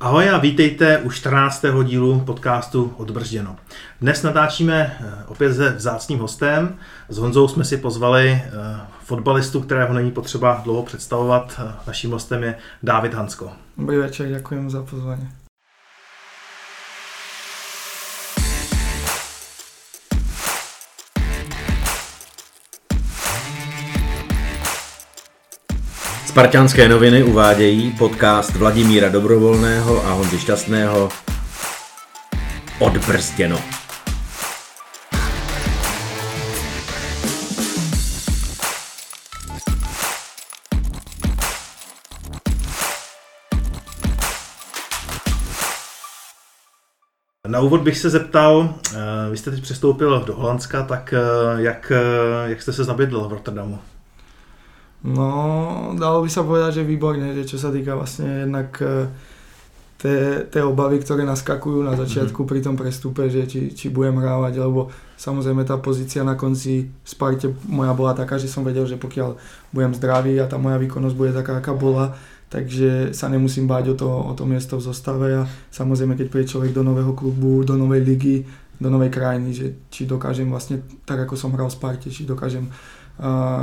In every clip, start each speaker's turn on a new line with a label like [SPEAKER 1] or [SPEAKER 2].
[SPEAKER 1] Ahoj a vítejte u 14. dílu podcastu Odbržděno. Dnes natáčíme eh, opět se vzácným hostem. S Honzou jsme si pozvali eh, fotbalistu, kterého není potřeba dlouho představovat. Eh, naším hostem je Dávid Hansko.
[SPEAKER 2] Dobrý večer, děkuji za pozvání.
[SPEAKER 3] Spartianské noviny uvádějí podcast Vladimíra Dobrovolného a Honzy Šťastného Odbrzděno.
[SPEAKER 1] Na úvod bych se zeptal, eh, vy jste teď přestoupil do Holandska, tak eh, jak, eh, jak jste se znabědl v Rotterdamu?
[SPEAKER 2] No, dalo by sa povedať, že výborne, že čo sa týka vlastne jednak tie obavy, ktoré naskakujú na začiatku mm-hmm. pri tom prestupe, že či, či budem hrávať, lebo samozrejme tá pozícia na konci Sparte moja bola taká, že som vedel, že pokiaľ budem zdravý a tá moja výkonnosť bude taká, aká bola, takže sa nemusím báť o to, o to miesto v zostave a samozrejme, keď príde človek do nového klubu, do novej ligy, do novej krajiny, že či dokážem vlastne, tak ako som hral v Sparte, či dokážem a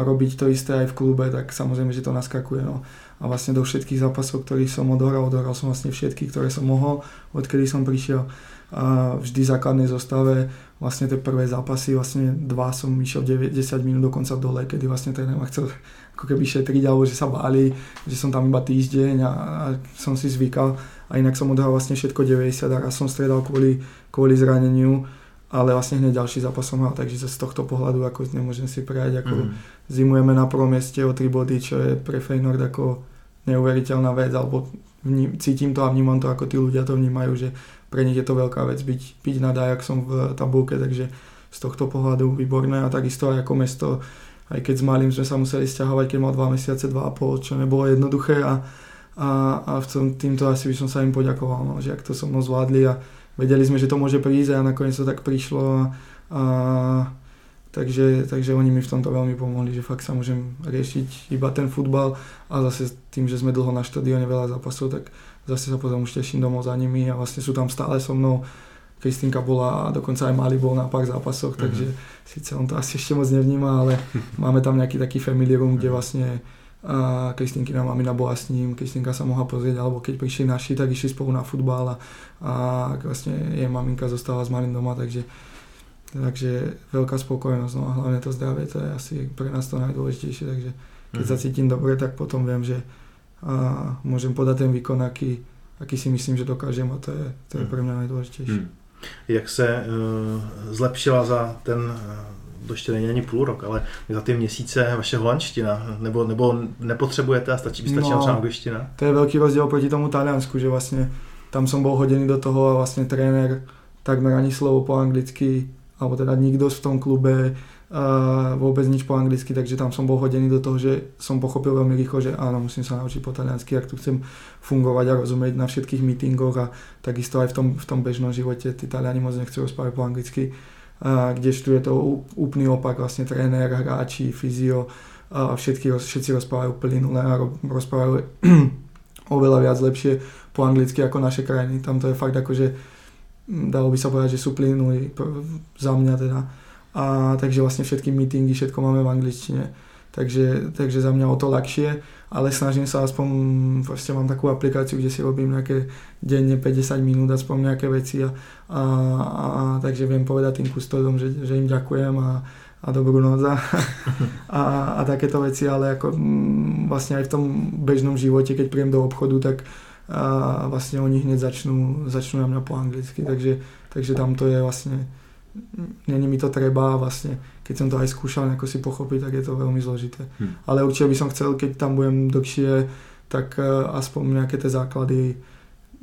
[SPEAKER 2] robiť to isté aj v klube, tak samozrejme, že to naskakuje. No. A vlastne do všetkých zápasov, ktorých som odohral, odohral som vlastne všetky, ktoré som mohol, odkedy som prišiel a vždy v základnej zostave, vlastne tie prvé zápasy, vlastne dva som išiel 9, 10 minút dokonca dole, kedy vlastne tréner ma chcel ako keby šetriť, alebo že sa báli, že som tam iba týždeň a, a som si zvykal a inak som odohral vlastne všetko 90 a raz som stredal kvôli, kvôli zraneniu ale vlastne hneď ďalší zápas som hral, takže z tohto pohľadu ako nemôžem si prejať, ako mm. zimujeme na prvom mieste o 3 body, čo je pre Feynord ako neuveriteľná vec, alebo vním, cítim to a vnímam to, ako tí ľudia to vnímajú, že pre nich je to veľká vec byť, byť nad som v tabulke, takže z tohto pohľadu výborné a takisto aj ako mesto, aj keď s Malým sme sa museli stiahovať, keď mal 2 mesiace, 2,5, čo nebolo jednoduché a, a, a v tom, týmto asi by som sa im poďakoval, no, že ak to so mnou zvládli a vedeli sme, že to môže prísť a nakoniec to tak prišlo a, a takže, takže oni mi v tomto veľmi pomohli, že fakt sa môžem riešiť iba ten futbal a zase tým, že sme dlho na štadióne veľa zápasov, tak zase sa potom už teším domov za nimi a vlastne sú tam stále so mnou. Kristýnka bola a dokonca aj Mali bol na pár zápasoch, mm-hmm. takže síce on to asi ešte moc nevníma, ale máme tam nejaký taký family room, kde vlastne a Kristinkina mamina bola s ním, Kristinka sa mohla pozrieť, alebo keď prišli naši, tak išli spolu na futbal a, a vlastne jej maminka zostala s malým doma, takže, takže veľká spokojnosť, no a hlavne to zdravie, to je asi pre nás to najdôležitejšie, takže keď mm. sa cítim dobre, tak potom viem, že a môžem podať ten výkon, aký, aký si myslím, že dokážem a to je, to je mhm. pre mňa najdôležitejšie. Mm.
[SPEAKER 1] Jak se uh, zlepšila za ten uh, to ještě není ani půl rok, ale za ty měsíce vaše holandština, nebo, nebo nepotřebujete a stačí, stačí no, třeba angličtina?
[SPEAKER 2] To je velký rozdíl proti tomu Taliansku, že vlastně tam som bol hodený do toho a vlastne tréner takmer ani slovo po anglicky, alebo teda nikto v tom klube uh, vôbec nič po anglicky, takže tam som bol hodený do toho, že som pochopil veľmi rýchlo, že áno, musím sa naučiť po taliansky, ak tu chcem fungovať a rozumieť na všetkých meetingoch a takisto aj v tom, v tom bežnom živote, tí Taliani moc nechcú rozprávať po anglicky kdežtu je to úplný opak, vlastne tréner, hráči, fyzio, všetky, všetci rozprávajú plynule a rozprávajú oveľa viac lepšie po anglicky ako naše krajiny. Tam to je fakt ako, že dalo by sa povedať, že sú plynuli za mňa teda. A takže vlastne všetky meetingy, všetko máme v angličtine takže, takže za mňa o to ľahšie, ale snažím sa aspoň, proste mám takú aplikáciu, kde si robím nejaké denne 50 minút aspoň nejaké veci a, a, a, takže viem povedať tým kustodom, že, že im ďakujem a, a dobrú noc a, a, a takéto veci, ale ako m, vlastne aj v tom bežnom živote, keď príjem do obchodu, tak a vlastne oni hneď začnú, začnú na mňa po anglicky, takže, takže tam to je vlastne není mi to treba vlastne keď som to aj skúšal nejako si pochopiť, tak je to veľmi zložité. Hmm. Ale určite by som chcel, keď tam budem dlhšie, tak uh, aspoň nejaké tie základy,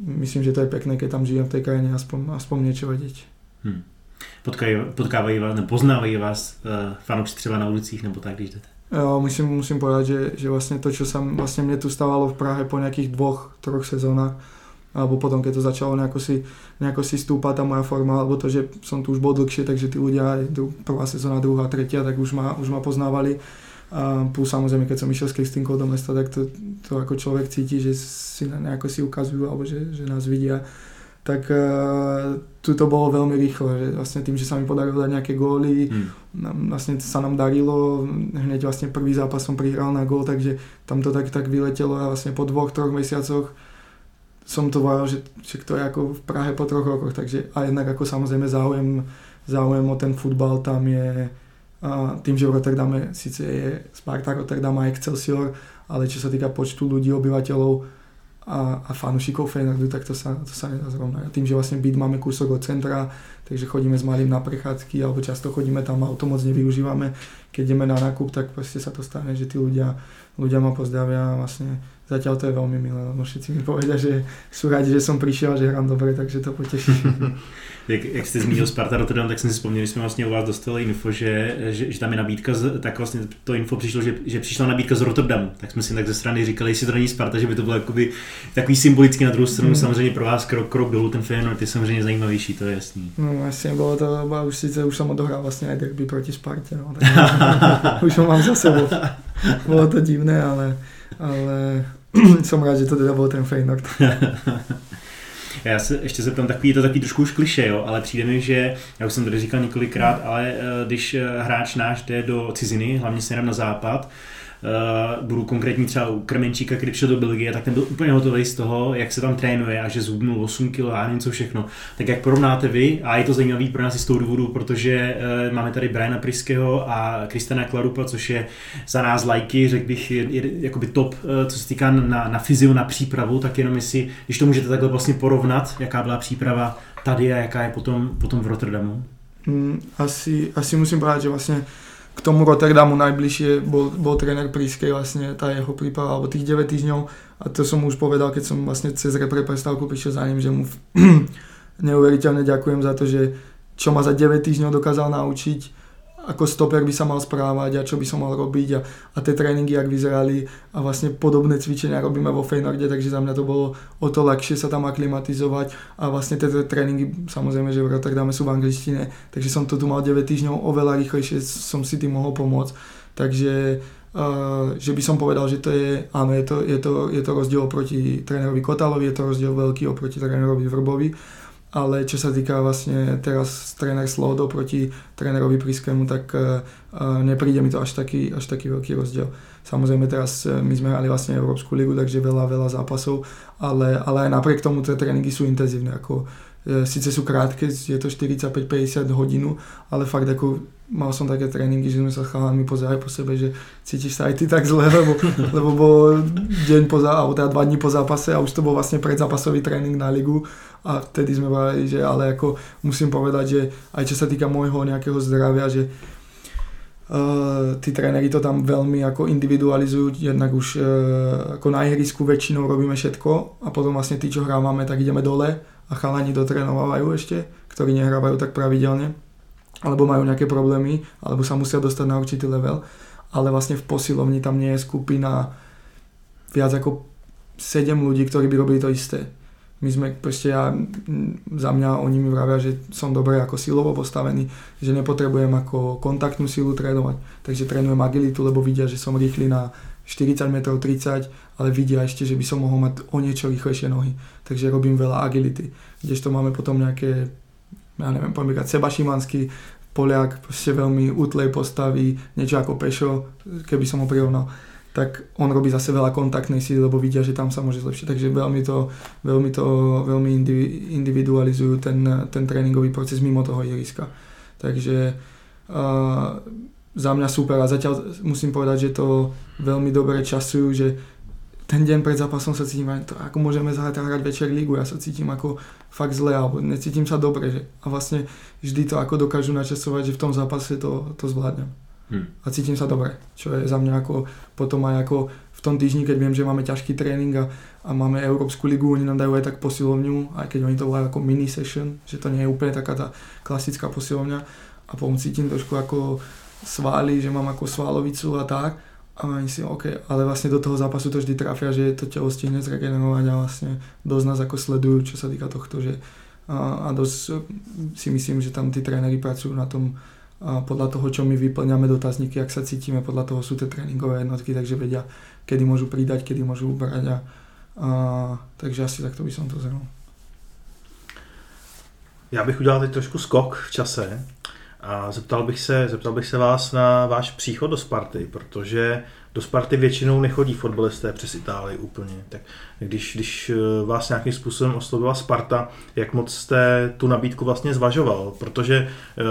[SPEAKER 2] myslím, že to je pekné, keď tam žijem v tej krajine, aspoň, aspoň niečo vedieť. Hmm.
[SPEAKER 3] Potkají, potkávají vás, nebo poznávají vás uh, fanoušci třeba na ulicích nebo tak, když jdete?
[SPEAKER 2] Jo, musím, musím povedať, že, že vlastne to, čo sa vlastne mne tu stávalo v Prahe po nejakých dvoch, troch sezónach, alebo potom, keď to začalo nejako si, nejako si stúpať tá moja forma, alebo to, že som tu už bol dlhšie, takže tí ľudia, prvá sezóna, druhá, tretia, tak už ma, už ma poznávali. A plus samozrejme, keď som išiel s Kristinkou do mesta, tak to, to ako človek cíti, že si nejako si ukazujú alebo že, že nás vidia tak uh, tu to bolo veľmi rýchlo, že vlastne tým, že sa mi podarilo dať nejaké góly, hmm. vlastne sa nám darilo, hneď vlastne prvý zápas som prihral na gól, takže tam to tak, tak vyletelo a vlastne po dvoch, troch mesiacoch som to vajal, že, že to je ako v Prahe po troch rokoch, takže a jednak ako samozrejme záujem, záujem o ten futbal tam je a tým, že v Rotterdame síce je Sparta Rotterdam a Excelsior, ale čo sa týka počtu ľudí, obyvateľov, a, a fanúšikov Feyenoordu, tak to sa, to sa nedá zrovnať. Tým, že vlastne byt máme kúsok od centra, takže chodíme s malým na prechádzky, alebo často chodíme tam, auto moc nevyužívame. Keď ideme na nákup, tak proste sa to stane, že tí ľudia, ľudia ma pozdravia a vlastne zatiaľ to je veľmi milé, lebo všetci mi povedia, že sú radi, že som prišiel a že hrám dobre, takže to poteší.
[SPEAKER 4] jak, jak jste zmínil Sparta Rotterdam, tak jsem si vzpomněl, že jsme vlastně u vás dostali info, že, že, že tam je nabídka, z, tak vlastně to info přišlo, že, že přišla nabídka z Rotterdamu. Tak jsme si tak ze strany říkali, jestli to není Sparta, že by to bylo jakoby, takový symbolický na druhou stranu. Hmm. Samozřejmě pro vás krok, krok dolů ten Feyenoord je samozřejmě zajímavější, to je jasný.
[SPEAKER 2] No vlastně bylo to, už sice už jsem odohrál vlastně aj derby proti Spartě, no, tak už ho mám za sebou. Bylo to divné, ale, ale som rád, že to teda byl ten Feyenoord.
[SPEAKER 4] Já se ještě zeptám, takový, je to takový trošku už kliše, jo, ale přijde mi, že, já už jsem to říkal několikrát, ale eh, když eh, hráč náš jde do ciziny, hlavně směrem na západ, uh, budu konkrétní třeba u Krmenčíka, který přišel do Belgie, tak ten byl úplně hotový z toho, jak se tam trénuje a že zhubnul 8 kg a něco všechno. Tak jak porovnáte vy, a je to zajímavý pro nás i z toho důvodu, protože uh, máme tady Briana Priského a Kristana Klarupa, což je za nás lajky, řekl bych, je, jakoby top, uh, co se týká na, na fyziu, na přípravu, tak jenom jestli, když to můžete takhle vlastně porovnat, jaká byla příprava tady a jaká je potom, potom v Rotterdamu?
[SPEAKER 2] Mm, asi, asi musím povedať, že vlastne k tomu Rotterdamu najbližšie bol, bol tréner Prískej vlastne tá jeho príprava, alebo tých 9 týždňov. A to som už povedal, keď som vlastne cez repre prestávku prišiel za ním, že mu neuveriteľne ďakujem za to, že čo ma za 9 týždňov dokázal naučiť ako stoper by sa mal správať a čo by som mal robiť a, a tie tréningy, ak vyzerali a vlastne podobné cvičenia robíme vo Feynorde, takže za mňa to bolo o to ľahšie sa tam aklimatizovať a vlastne tie tréningy, samozrejme, že v Rotterdame sú v angličtine, takže som to tu mal 9 týždňov, oveľa rýchlejšie som si tým mohol pomôcť, takže Uh, že by som povedal, že to je, áno, je to, je to, je to rozdiel oproti trénerovi Kotalovi, je to rozdiel veľký oproti trénerovi Vrbovi, ale čo sa týka vlastne teraz tréner Slodo proti trénerovi Priskému, tak uh, nepríde mi to až taký, až taký veľký rozdiel. Samozrejme teraz uh, my sme hrali vlastne Európsku ligu, takže veľa, veľa zápasov, ale, ale aj napriek tomu tie tréningy sú intenzívne. Ako, uh, Sice sú krátke, je to 45-50 hodinu, ale fakt ako mal som také tréningy, že sme sa chalami pozerali po sebe, že cítiš sa aj ty tak zle, lebo, lebo bol deň po, alebo teda dva dní po zápase a už to bol vlastne predzápasový tréning na ligu. A vtedy sme povedali, že ale ako musím povedať, že aj čo sa týka môjho nejakého zdravia, že Uh, tí tréneri to tam veľmi ako individualizujú, jednak už uh, ako na ihrisku väčšinou robíme všetko a potom vlastne tí, čo hrávame, tak ideme dole a chalani dotrénovajú ešte, ktorí nehrávajú tak pravidelne alebo majú nejaké problémy, alebo sa musia dostať na určitý level, ale vlastne v posilovni tam nie je skupina viac ako 7 ľudí, ktorí by robili to isté. My sme proste ja, za mňa oni mi vravia, že som dobre ako silovo postavený, že nepotrebujem ako kontaktnú silu trénovať, takže trénujem agilitu, lebo vidia, že som rýchly na 40 m 30, ale vidia ešte, že by som mohol mať o niečo rýchlejšie nohy, takže robím veľa agility, kdežto máme potom nejaké, ja neviem, poviem Seba Šimanský, Poliak, proste veľmi útlej postavy, niečo ako Pešo, keby som ho prirovnal tak on robí zase veľa kontaktnej síly, lebo vidia, že tam sa môže zlepšiť. Takže veľmi to, veľmi to veľmi individualizujú ten, ten tréningový proces mimo toho ihriska. Takže uh, za mňa super a zatiaľ musím povedať, že to veľmi dobre časujú, že ten deň pred zápasom sa cítim, to, ako môžeme zahrať hrať večer lígu, ja sa cítim ako fakt zle, alebo necítim sa dobre. Že, a vlastne vždy to ako dokážu načasovať, že v tom zápase to, to zvládnem hmm. a cítim sa dobre, čo je za mňa ako potom aj ako v tom týždni, keď viem, že máme ťažký tréning a, a máme Európsku ligu, oni nám dajú aj tak posilovňu, aj keď oni to volajú ako mini session, že to nie je úplne taká tá klasická posilovňa a potom cítim trošku ako svály, že mám ako svalovicu a tak a oni si, OK, ale vlastne do toho zápasu to vždy trafia, že to telo stihne zregenerovať a vlastne dosť nás ako sledujú, čo sa týka tohto, že a, a dosť si myslím, že tam tí tréneri pracujú na tom, a podľa toho, čo my vyplňame dotazníky, ak sa cítime, podľa toho sú tie tréningové jednotky, takže vedia, kedy môžu pridať, kedy môžu ubrať a, a takže asi takto by som to zhrnul.
[SPEAKER 1] Já bych udělal teď trošku skok v čase a zeptal bych se, zeptal bych se vás na váš příchod do Sparty, protože do Sparty většinou nechodí fotbalisté přes Itálii úplně. Tak když, když eh, vás nějakým způsobem oslovila Sparta, jak moc jste tu nabídku vlastně zvažoval? Protože eh,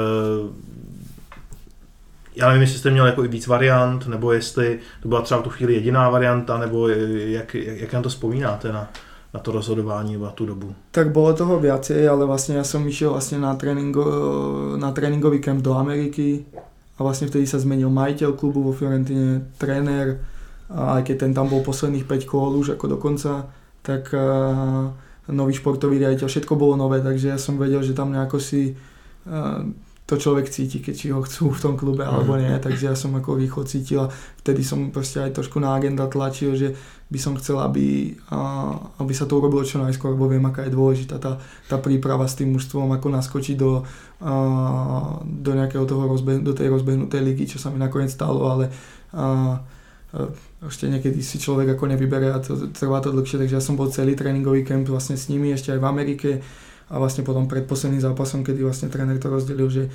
[SPEAKER 1] já nevím, jestli jste měl jako i víc variant, nebo jestli to byla třeba v tu chvíli jediná varianta, nebo jak, jak, jak na to vzpomínáte na, na to rozhodování v tu dobu?
[SPEAKER 2] Tak bolo toho viacej, ale vlastne ja som išiel vlastne na, tréningo, na tréningový kemp do Ameriky a vlastne vtedy sa zmenil majiteľ klubu vo Fiorentine, tréner, a aj keď ten tam bol posledných 5 kôl už ako dokonca, tak uh, nový športový riaditeľ, všetko bolo nové, takže ja som vedel, že tam nejako si uh, to človek cíti, keď či ho chcú v tom klube alebo nie, takže ja som ako rýchlo cítil a vtedy som proste aj trošku na agenda tlačil, že by som chcel, aby, a, aby sa to urobilo čo najskôr, lebo viem, aká je dôležitá tá, tá príprava s tým mužstvom, ako naskočiť do, a, do nejakého toho rozbeh, do tej rozbehnutej ligy, čo sa mi nakoniec stalo, ale a, ešte niekedy si človek ako nevybere a to, trvá to dlhšie, takže ja som bol celý tréningový kemp vlastne s nimi, ešte aj v Amerike, a vlastne potom pred posledným zápasom, kedy vlastne tréner to rozdelil, že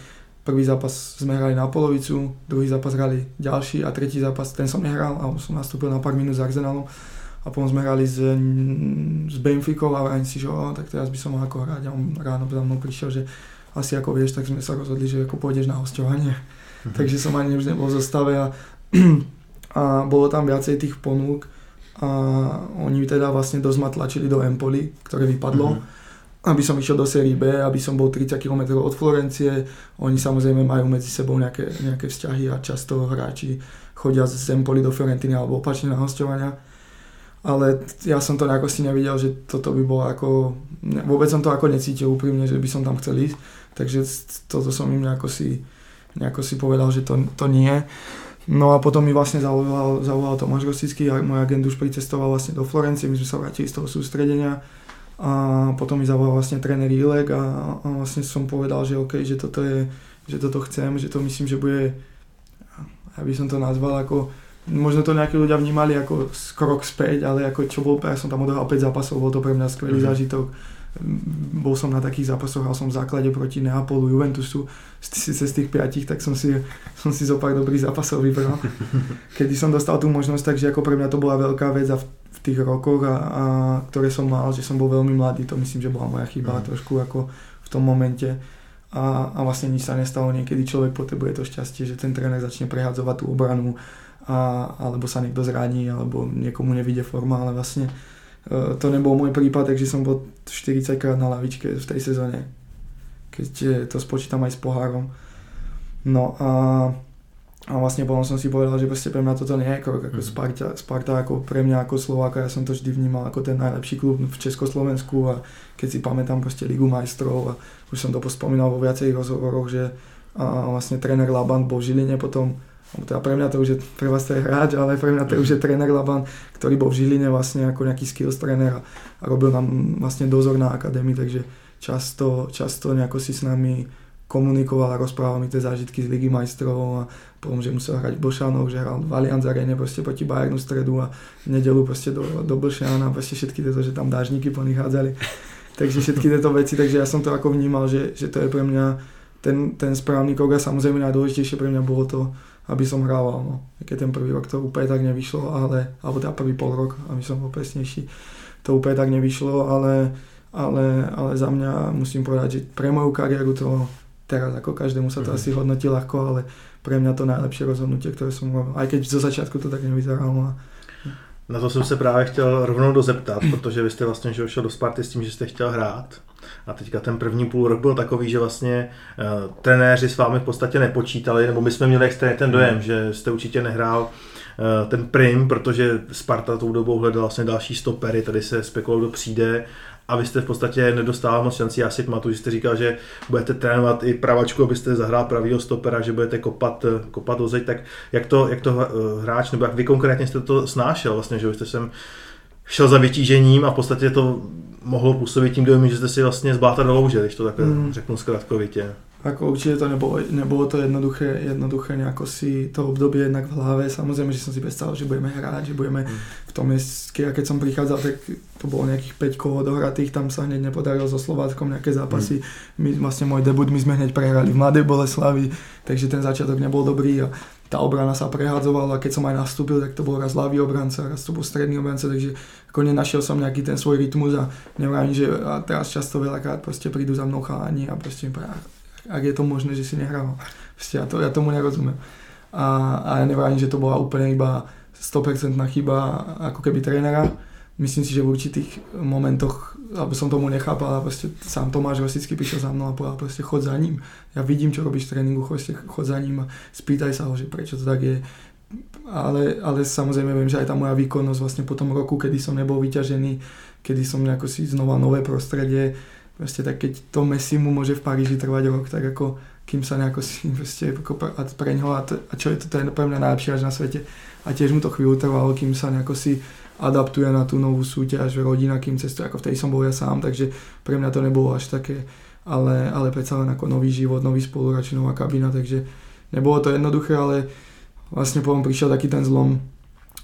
[SPEAKER 2] prvý zápas sme hrali na polovicu, druhý zápas hrali ďalší a tretí zápas, ten som nehral, alebo som nastúpil na pár minút s Arsenalom a potom sme hrali s, s Benficou a vrajím si, že oh, tak teraz by som mal ako hrať a on ráno za mnou prišiel, že asi ako vieš, tak sme sa rozhodli, že ako pôjdeš na hostovanie. Mm-hmm. Takže som ani už nebol v zostave a, a bolo tam viacej tých ponúk a oni teda vlastne dosť ma tlačili do Empoli, ktoré vypadlo. Mm-hmm aby som išiel do série B, aby som bol 30 km od Florencie. Oni samozrejme majú medzi sebou nejaké, nejaké vzťahy a často hráči chodia z Empoli do Fiorentiny alebo opačne na hostovania. Ale ja som to nejako si nevidel, že toto by bolo ako... Vôbec som to ako necítil úprimne, že by som tam chcel ísť. Takže toto som im nejako si, nejako si povedal, že to, to nie. No a potom mi vlastne zavolal, zavolal Tomáš Rostický a môj agent už pricestoval vlastne do Florencie, my sme sa vrátili z toho sústredenia a potom mi zavolal vlastne tréner Ilek a, a vlastne som povedal, že OK, že toto je, že toto chcem, že to myslím, že bude, aby som to nazval ako, možno to nejakí ľudia vnímali ako krok späť, ale ako čo bol, ja som tam odohral 5 zápasov, bol to pre mňa skvelý mm-hmm. zážitok. Bol som na takých zápasoch, hral som v základe proti Neapolu, Juventusu, síce z tých piatich, tak som si, som si zo pár dobrých zápasov vybral. Kedy som dostal tú možnosť, takže ako pre mňa to bola veľká vec a v tých rokoch, a, a, ktoré som mal, že som bol veľmi mladý, to myslím, že bola moja chyba mm. trošku ako v tom momente. A, a vlastne nič sa nestalo, niekedy človek potrebuje to šťastie, že ten tréner začne prehadzovať tú obranu, a, alebo sa niekto zraní, alebo niekomu nevidie forma, ale vlastne e, to nebol môj prípad, takže som bol 40 krát na lavičke v tej sezóne, keď e, to spočítam aj s pohárom. No a a vlastne potom som si povedal, že proste pre mňa toto nie je krok ako mhm. Sparta, Sparta ako pre mňa ako Slováka, ja som to vždy vnímal ako ten najlepší klub v Československu a keď si pamätám proste Ligu majstrov a už som to pospomínal vo viacerých rozhovoroch, že a vlastne tréner Laban bol v Žiline potom, teda pre mňa to už je, pre vás to je hráč, ale pre mňa to už je tréner Laban, ktorý bol v Žiline vlastne ako nejaký skills tréner a, a robil nám vlastne dozor na akadémii, takže často, často nejako si s nami komunikoval a rozprával mi tie zážitky z Ligy majstrov a potom, že musel hrať v Blšanoch, že hral v Allianz Arene proste proti Bayernu stredu a v nedelu proste do, do Blšana proste všetky tieto, že tam dážniky po nich hádzali. Takže všetky tieto veci, takže ja som to ako vnímal, že, že to je pre mňa ten, ten správny krok a samozrejme najdôležitejšie pre mňa bolo to, aby som hrával. No. Keď ten prvý rok to úplne tak nevyšlo, ale, alebo teda prvý pol rok, aby som bol presnejší, to úplne tak nevyšlo, ale, ale, ale za mňa musím povedať, že pre moju kariéru to teraz ako každému sa to mm-hmm. asi hodnotí ľahko, ale pre mňa to najlepšie rozhodnutie, ktoré som robil. Aj keď zo začátku to tak nevyzeralo.
[SPEAKER 1] Na to jsem se právě chtěl rovnou dozeptat, protože vy jste vlastně že šel do Sparty s tím, že jste chtěl hrát. A teďka ten první půl rok byl takový, že vlastně uh, trenéři s vámi v podstatě nepočítali, nebo my jsme měli extrémně ten dojem, že jste určitě nehrál uh, ten prim, protože Sparta tou dobou hledala vlastně další stopery, tady se spekulovalo, kdo přijde a vy jste v podstatě nedostával moc šancí. Já si pamatuju, že jste říkal, že budete trénovat i pravačku, abyste zahrál pravýho stopera, že budete kopat, kopat o zeď, tak jak to, jak to eh, hráč, nebo jak vy konkrétně jste to snášel vlastně, že jste sem šel za vytížením a v podstatě to mohlo působit tím dojemem, že jste si vlastně z bláta doloužil, když to takhle mm. řeknu zkrátkovitě.
[SPEAKER 2] Ako určite to nebolo, nebolo to jednoduché, jednoduché nejako si to obdobie jednak v hlave. Samozrejme, že som si predstavil, že budeme hrať, že budeme v tom mieste, a keď som prichádzal, tak to bolo nejakých 5 kolo dohratých, tam sa hneď nepodarilo so Slováckom nejaké zápasy. My, vlastne môj debut, my sme hneď prehrali v Mladej Boleslavi, takže ten začiatok nebol dobrý a tá obrana sa prehádzovala, keď som aj nastúpil, tak to bol raz ľavý obranca, raz to bol stredný obranca, takže ako nenašiel som nejaký ten svoj rytmus a neviem, že a teraz často veľakrát proste prídu za mnou chalani a proste ak je to možné, že si. Proste ja, to, ja tomu nerozumiem. A, a ja neviem, že to bola úplne iba 100% chyba ako keby trénera. Myslím si, že v určitých momentoch, alebo som tomu nechápal, a proste sám Tomáš Rosický prišiel za mnou a povedal, proste chod za ním. Ja vidím, čo robíš v tréningu, proste chod za ním a spýtaj sa ho, že prečo to tak je. Ale, ale samozrejme viem, že aj tá moja výkonnosť vlastne po tom roku, kedy som nebol vyťažený, kedy som nejako si znova nové prostredie, Proste tak keď to Messi mu môže v Paríži trvať rok, tak ako kým sa nejako si proste a a, to, a čo je to, to je pre mňa najlepšie až na svete. A tiež mu to chvíľu trvalo, kým sa nejako si adaptuje na tú novú súťaž, rodina, kým cestuje, ako vtedy som bol ja sám, takže pre mňa to nebolo až také, ale, ale predsa len ako nový život, nový spolurač, nová kabina, takže nebolo to jednoduché, ale vlastne potom prišiel taký ten zlom,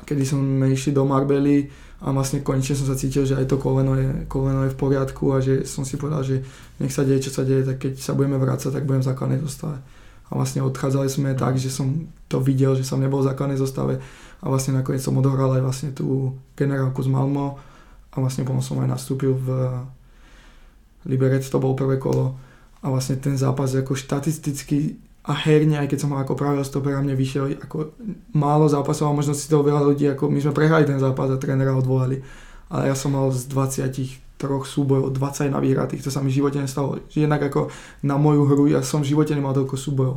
[SPEAKER 2] kedy sme išli do Marbely, a vlastne konečne som sa cítil, že aj to koleno je, koleno je v poriadku a že som si povedal, že nech sa deje, čo sa deje, tak keď sa budeme vrácať, tak budem v základnej zostave. A vlastne odchádzali sme tak, že som to videl, že som nebol v základnej zostave. A vlastne nakoniec som odohral aj vlastne tú generálku z Malmo. A vlastne potom som aj nastúpil v Liberec, to bol prvé kolo. A vlastne ten zápas ako štatisticky a herne, aj keď som mal ako pravého stopera, mne vyšiel ako málo zápasov a možno si to veľa ľudí, ako my sme prehrali ten zápas a trénera odvolali. Ale ja som mal z 23 súbojov 20 na vyhratých, to sa mi v živote nestalo. Jednak ako na moju hru, ja som v živote nemal toľko súbojov.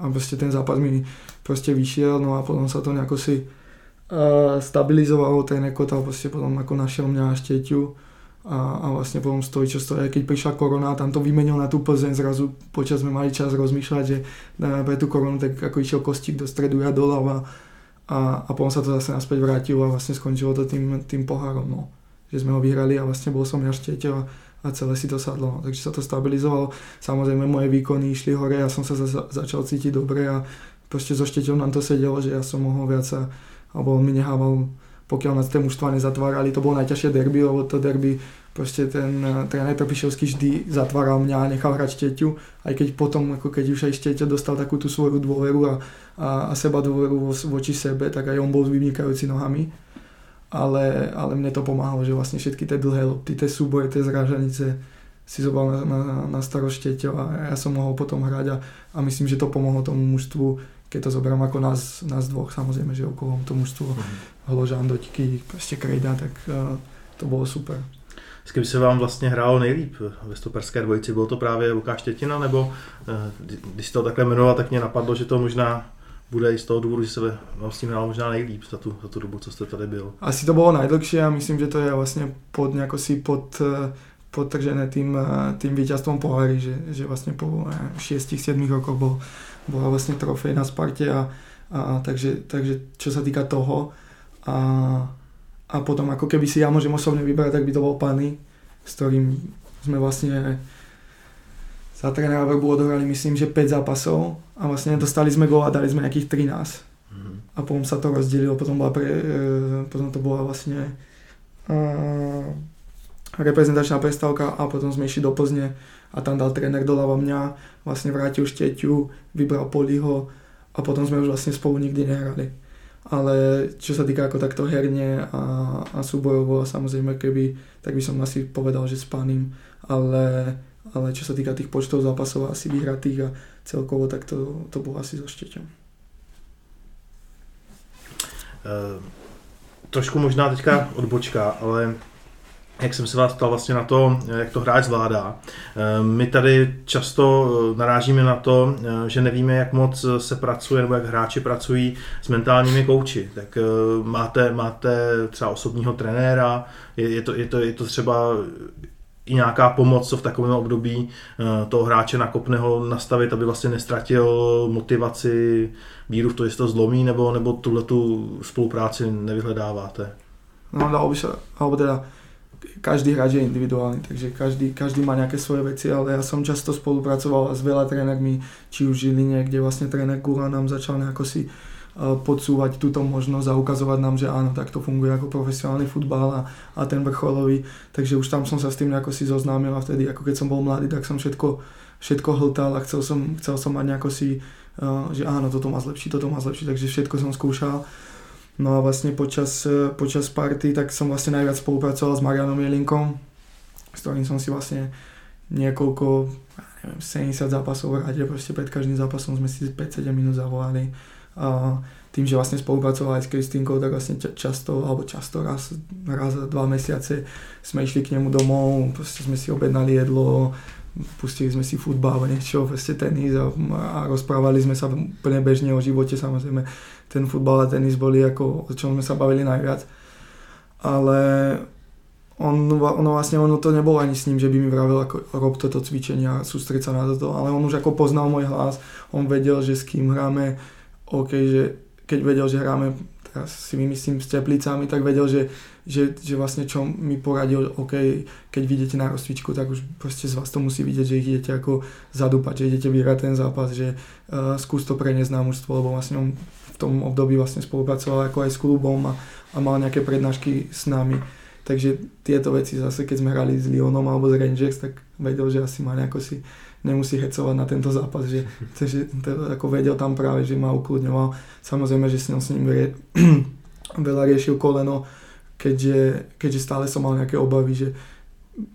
[SPEAKER 2] A proste ten zápas mi proste vyšiel, no a potom sa to nejako si uh, stabilizovalo, ten Ekotal proste potom ako našiel mňa a Šteťu a, a vlastne potom stojí, čo stojí. Keď prišla korona, tam to vymenil na tú Plzeň, zrazu počas sme mali čas rozmýšľať, že dáme pre tú koronu, tak ako išiel kostík do stredu, ja doľava a, a potom sa to zase naspäť vrátilo a vlastne skončilo to tým, tým pohárom, no. Že sme ho vyhrali a vlastne bol som ja štieťo a, a celé si to sadlo. No. Takže sa to stabilizovalo. Samozrejme moje výkony išli hore, ja som sa za, začal cítiť dobre a proste so šteťou nám to sedelo, že ja som mohol viac sa, alebo on mi nehával pokiaľ nás tie mužstva nezatvárali, to bolo najťažšie derby, lebo to derby proste ten uh, tréner Trpišovský vždy zatváral mňa a nechal hrať šteťu, aj keď potom, ako keď už aj šteťa dostal takú tú svoju dôveru a, a, a seba dôveru vo, voči sebe, tak aj on bol vynikajúci nohami. Ale, ale mne to pomáhalo, že vlastne všetky tie dlhé lopty, tie súboje, tie zrážanice si zobal na, na, na starost šteťo a ja som mohol potom hrať a, a myslím, že to pomohlo tomu mužstvu keď to zoberám ako nás, nás dvoch, samozrejme, že okolo to mužstvo mm-hmm. Hložán, Doťky, prostě Krejda, tak uh, to bylo super.
[SPEAKER 1] S kým se vám vlastně hrálo nejlíp ve stoperské dvojici? Bylo to právě Lukáš Štětina, nebo uh, když to takhle jmenoval, tak mě napadlo, že to možná bude i z toho důvodu, že se vám s tím hrál možná nejlíp za tu, za tu dobu, co jste tady byl.
[SPEAKER 2] Asi to bylo najdlhšie a myslím, že to je vlastně pod, si pod, eh, podtržené tým, tým víťazstvom pohári, že, že vlastně po 6-7 rokoch bol bola vlastne trofej na Sparte a, a takže, takže čo sa týka toho a, a potom ako keby si ja môžem osobne vybrať, tak by to bol Pany, s ktorým sme vlastne za trénera Verbu odohrali myslím, že 5 zápasov a vlastne dostali sme gól a dali sme nejakých 13. Mm-hmm. A potom sa to rozdelilo, potom, bola pre, e, potom to bola vlastne uh, reprezentačná prestávka a potom sme išli do Plzne a tam dal tréner doľava mňa, vlastne vrátil Šteťu, vybral Poliho a potom sme už vlastne spolu nikdy nehrali. Ale čo sa týka ako takto herne a, a súbojovo, samozrejme keby, tak by som asi povedal, že s ale, ale čo sa týka tých počtov zápasov asi vyhratých a celkovo, tak to, to bolo asi so Šteťom.
[SPEAKER 1] Uh, trošku možná teďka odbočka, ale jak jsem se vás ptal vlastně na to, jak to hráč zvládá. Eh, my tady často eh, narážíme na to, eh, že nevíme, jak moc se pracuje nebo jak hráči pracují s mentálními kouči. Tak máte, máte třeba osobního trenéra, je, je, to, je, to, je to třeba i nějaká pomoc, co v takovém období toho hráče nakopne ho nastavit, aby vlastně nestratil motivaci, víru v to, jestli to zlomí, nebo, nebo tuhle tu spolupráci nevyhledáváte?
[SPEAKER 2] No dalo by se, alebo teda každý hráč je individuálny, takže každý, každý má nejaké svoje veci, ale ja som často spolupracoval s veľa trénermi, či už Žiline, kde vlastne tréner Kula nám začal nejako si e, podsúvať túto možnosť a ukazovať nám, že áno, tak to funguje ako profesionálny futbal a, a ten vrcholový, takže už tam som sa s tým nejako si zoznámil a vtedy, ako keď som bol mladý, tak som všetko, všetko hltal a chcel som, chcel som mať nejako si, e, že áno, toto má zlepšiť, toto má zlepšiť, takže všetko som skúšal No a vlastne počas, e, počas party tak som vlastne najviac spolupracoval s Marianom Jelinkom, s ktorým som si vlastne niekoľko, neviem, 70 zápasov v rade, proste pred každým zápasom sme si 5-7 minút zavolali. A tým, že vlastne spolupracoval aj s Kristínkou, tak vlastne často, alebo často raz, raz za dva mesiace sme išli k nemu domov, proste sme si objednali jedlo, pustili sme si futbal, niečo, proste tenis a, a rozprávali sme sa úplne bežne o živote, samozrejme ten futbal a tenis boli ako, o čom sme sa bavili najviac. Ale on, ono vlastne ono to nebolo ani s ním, že by mi vravel ako rob toto cvičenie a sústreť sa na toto, ale on už ako poznal môj hlas, on vedel, že s kým hráme, OK, že keď vedel, že hráme, si vymyslím s teplicami, tak vedel, že že, že vlastne čo mi poradil, OK, keď vidíte na rozcvičku, tak už proste z vás to musí vidieť, že ich idete ako zadúpať, že idete vyhrať ten zápas, že uh, skús to preniesť na mužstvo, lebo vlastne on v tom období vlastne spolupracoval ako aj s klubom a, a mal nejaké prednášky s nami. Takže tieto veci zase, keď sme hrali s Lyonom alebo s Rangers, tak vedel, že asi ma nejako si nemusí hecovať na tento zápas, že, že to, ako vedel tam práve, že ma ukludňoval. Samozrejme, že s ním, s ním veľa riešil koleno, keďže, keďže stále som mal nejaké obavy, že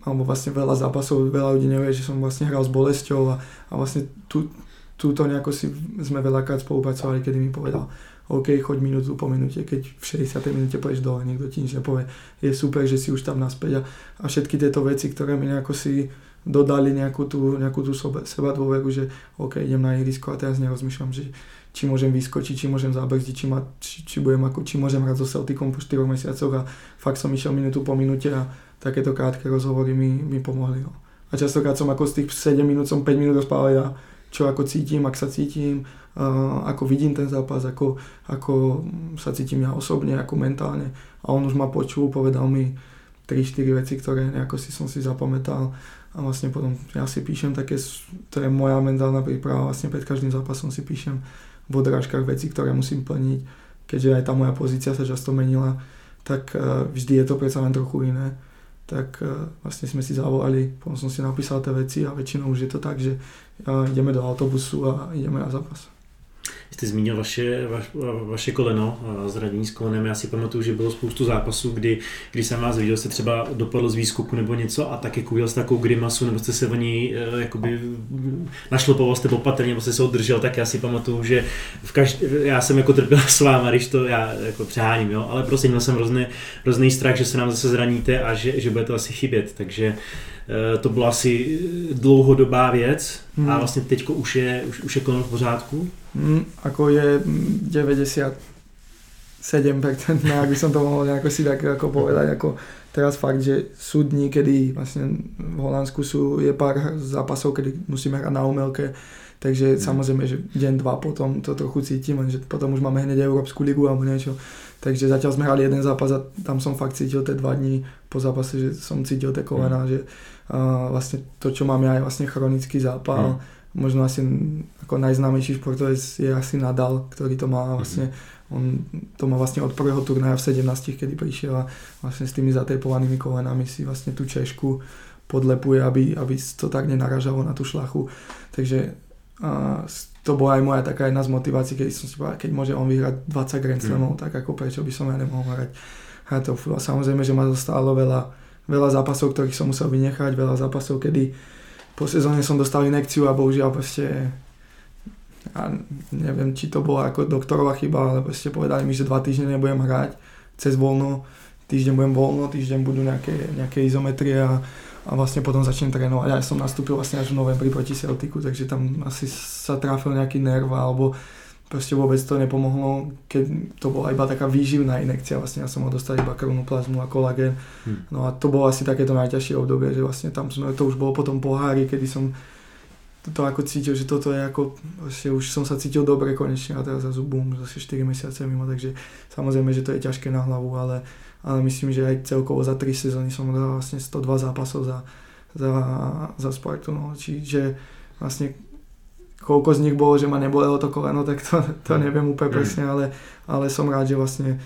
[SPEAKER 2] alebo vlastne veľa zápasov, veľa ľudí nevie, že som vlastne hral s bolesťou a, a vlastne tu, túto nejako si sme veľakrát spolupracovali, kedy mi povedal, OK, choď minútu po minúte, keď v 60. minúte pôjdeš dole, niekto ti nič nepovie, je super, že si už tam naspäť a, a všetky tieto veci, ktoré mi nejako si dodali nejakú tú, nejakú tú seba dôveru, že OK, idem na ihrisko a teraz nerozmýšľam, že či môžem vyskočiť, či môžem zabrzdiť, či, ma, či, či, budem ako, či môžem hrať so Celticom po 4 mesiacoch a fakt som išiel minútu po minúte a takéto krátke rozhovory mi, mi pomohli. No. A častokrát som ako z tých 7 minút som 5 minút rozprával ja, čo ako cítim, ak sa cítim, uh, ako vidím ten zápas, ako, ako sa cítim ja osobne, ako mentálne. A on už ma počul, povedal mi 3-4 veci, ktoré nejako si som si zapamätal a vlastne potom ja si píšem také, to je moja mentálna príprava, vlastne pred každým zápasom si píšem v odrážkach veci, ktoré musím plniť, keďže aj tá moja pozícia sa často menila, tak uh, vždy je to predsa len trochu iné. Tak uh, vlastne sme si zavolali, potom som si napísal tie veci a väčšinou už je to tak, že uh, ideme do autobusu a ideme na zápas
[SPEAKER 4] jste zmínil vaše, va, vaše koleno, zranění s kolenem. Já si pamatuju, že bylo spoustu zápasů, kdy, kdy jsem vás viděl, jste třeba dopadl z výskoku nebo něco a tak jako udělal jste takovou grimasu, nebo jste se o ní e, jakoby našlopoval jste opatrně, nebo jste se održel, tak já si pamatuju, že v každý, já jsem jako trpěl s váma, když to já jako přeháním, jo, ale prostě měl jsem hrozný, strach, že se nám zase zraníte a že, že bude to asi chybět, takže Eh, to byla asi dlouhodobá věc hmm. a vlastně teď už je, už, už je koleno v pořádku?
[SPEAKER 2] Hmm, ako je 97%, ak by som to mohol nejako si tak ako povedať, ako teraz fakt, že sú dní, kedy vlastne v Holandsku sú, je pár zápasov, kedy musíme hrať na umelke, takže hmm. samozrejme, že deň, dva potom to trochu cítim, že potom už máme hneď Európsku ligu alebo niečo, Takže zatiaľ sme hrali jeden zápas a tam som fakt cítil tie dva dní po zápase, že som cítil tie kolena, mm. že uh, vlastne to, čo mám ja, je vlastne chronický zápal. Mm. Možno asi ako najznámejší športovec je asi Nadal, ktorý to má vlastne, on to má vlastne od prvého turnaja v 17, kedy prišiel a vlastne s tými zatejpovanými kolenami si vlastne tú češku podlepuje, aby, aby to tak nenaražalo na tú šlachu. Takže uh, to bola aj moja taká jedna z motivácií, keď som si povedal, keď môže on vyhrať 20 Grand Slamov, mm. tak ako prečo by som ja nemohol hrať, hrať to A samozrejme, že ma zostalo veľa, veľa zápasov, ktorých som musel vynechať, veľa zápasov, kedy po sezóne som dostal inekciu a bohužiaľ proste a neviem, či to bola ako doktorová chyba, ale proste povedali mi, že dva týždne nebudem hrať cez voľno, týždeň budem voľno, týždeň budú nejaké, nejaké izometrie a a vlastne potom začnem trénovať. Ja som nastúpil vlastne až v novembri proti Celticu, takže tam asi sa tráfil nejaký nerv alebo proste vôbec to nepomohlo, keď to bola iba taká výživná inekcia, vlastne ja som mal dostať iba krvnú plazmu a kolagén. Hmm. No a to bolo asi takéto najťažšie obdobie, že vlastne tam sme, to už bolo potom pohári, kedy som to ako cítil, že toto je ako, vlastne už som sa cítil dobre konečne a teraz zase bum, zase 4 mesiace mimo, takže samozrejme, že to je ťažké na hlavu, ale ale myslím, že aj celkovo za 3 sezóny som hral vlastne 102 zápasov za, za, za Spartu, no. čiže vlastne koľko z nich bolo, že ma nebolelo to koleno, tak to, to neviem úplne mm. presne, ale, ale som rád, že vlastne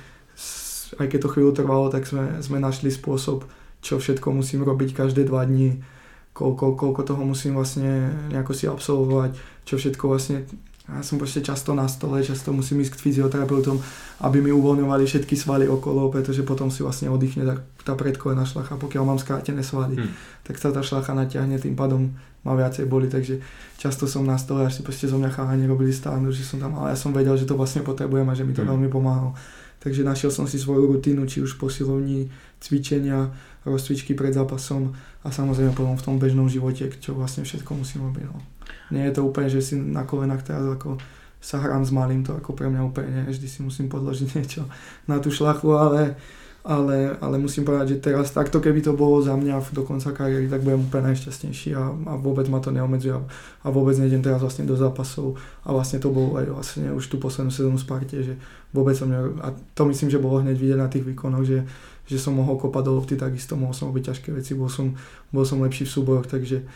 [SPEAKER 2] aj keď to chvíľu trvalo, tak sme, sme našli spôsob, čo všetko musím robiť každé dva dní, koľko, koľko toho musím vlastne nejako si absolvovať, čo všetko vlastne ja som proste často na stole, často musím ísť k fyzioterapeutom, aby mi uvoľňovali všetky svaly okolo, pretože potom si vlastne oddychne tá, tá predkolená šlacha. Pokiaľ mám skrátené svaly, hmm. tak sa tá šlacha natiahne, tým pádom ma viacej boli, takže často som na stole, až si proste zo mňa chalani robili stánu, že som tam, ale ja som vedel, že to vlastne potrebujem a že mi to hmm. veľmi pomáhalo. Takže našiel som si svoju rutínu, či už posilovní, cvičenia, rozcvičky pred zápasom a samozrejme potom v tom bežnom živote, čo vlastne všetko musím robiť. No nie je to úplne, že si na kolenách teraz ako sa hrám s malým, to ako pre mňa úplne nie, vždy si musím podložiť niečo na tú šlachu, ale, ale, ale musím povedať, že teraz takto keby to bolo za mňa do konca kariéry, tak budem úplne najšťastnejší a, a vôbec ma to neomedzuje a, a vôbec nejdem teraz vlastne do zápasov. A vlastne to bolo aj vlastne už tú poslednú sezónu Sparte, že vôbec som ne, a to myslím, že bolo hneď vidieť na tých výkonoch, že, že som mohol kopať do lopty takisto, mohol som robiť ťažké veci, bol som, bol som lepší v súbojoch, takže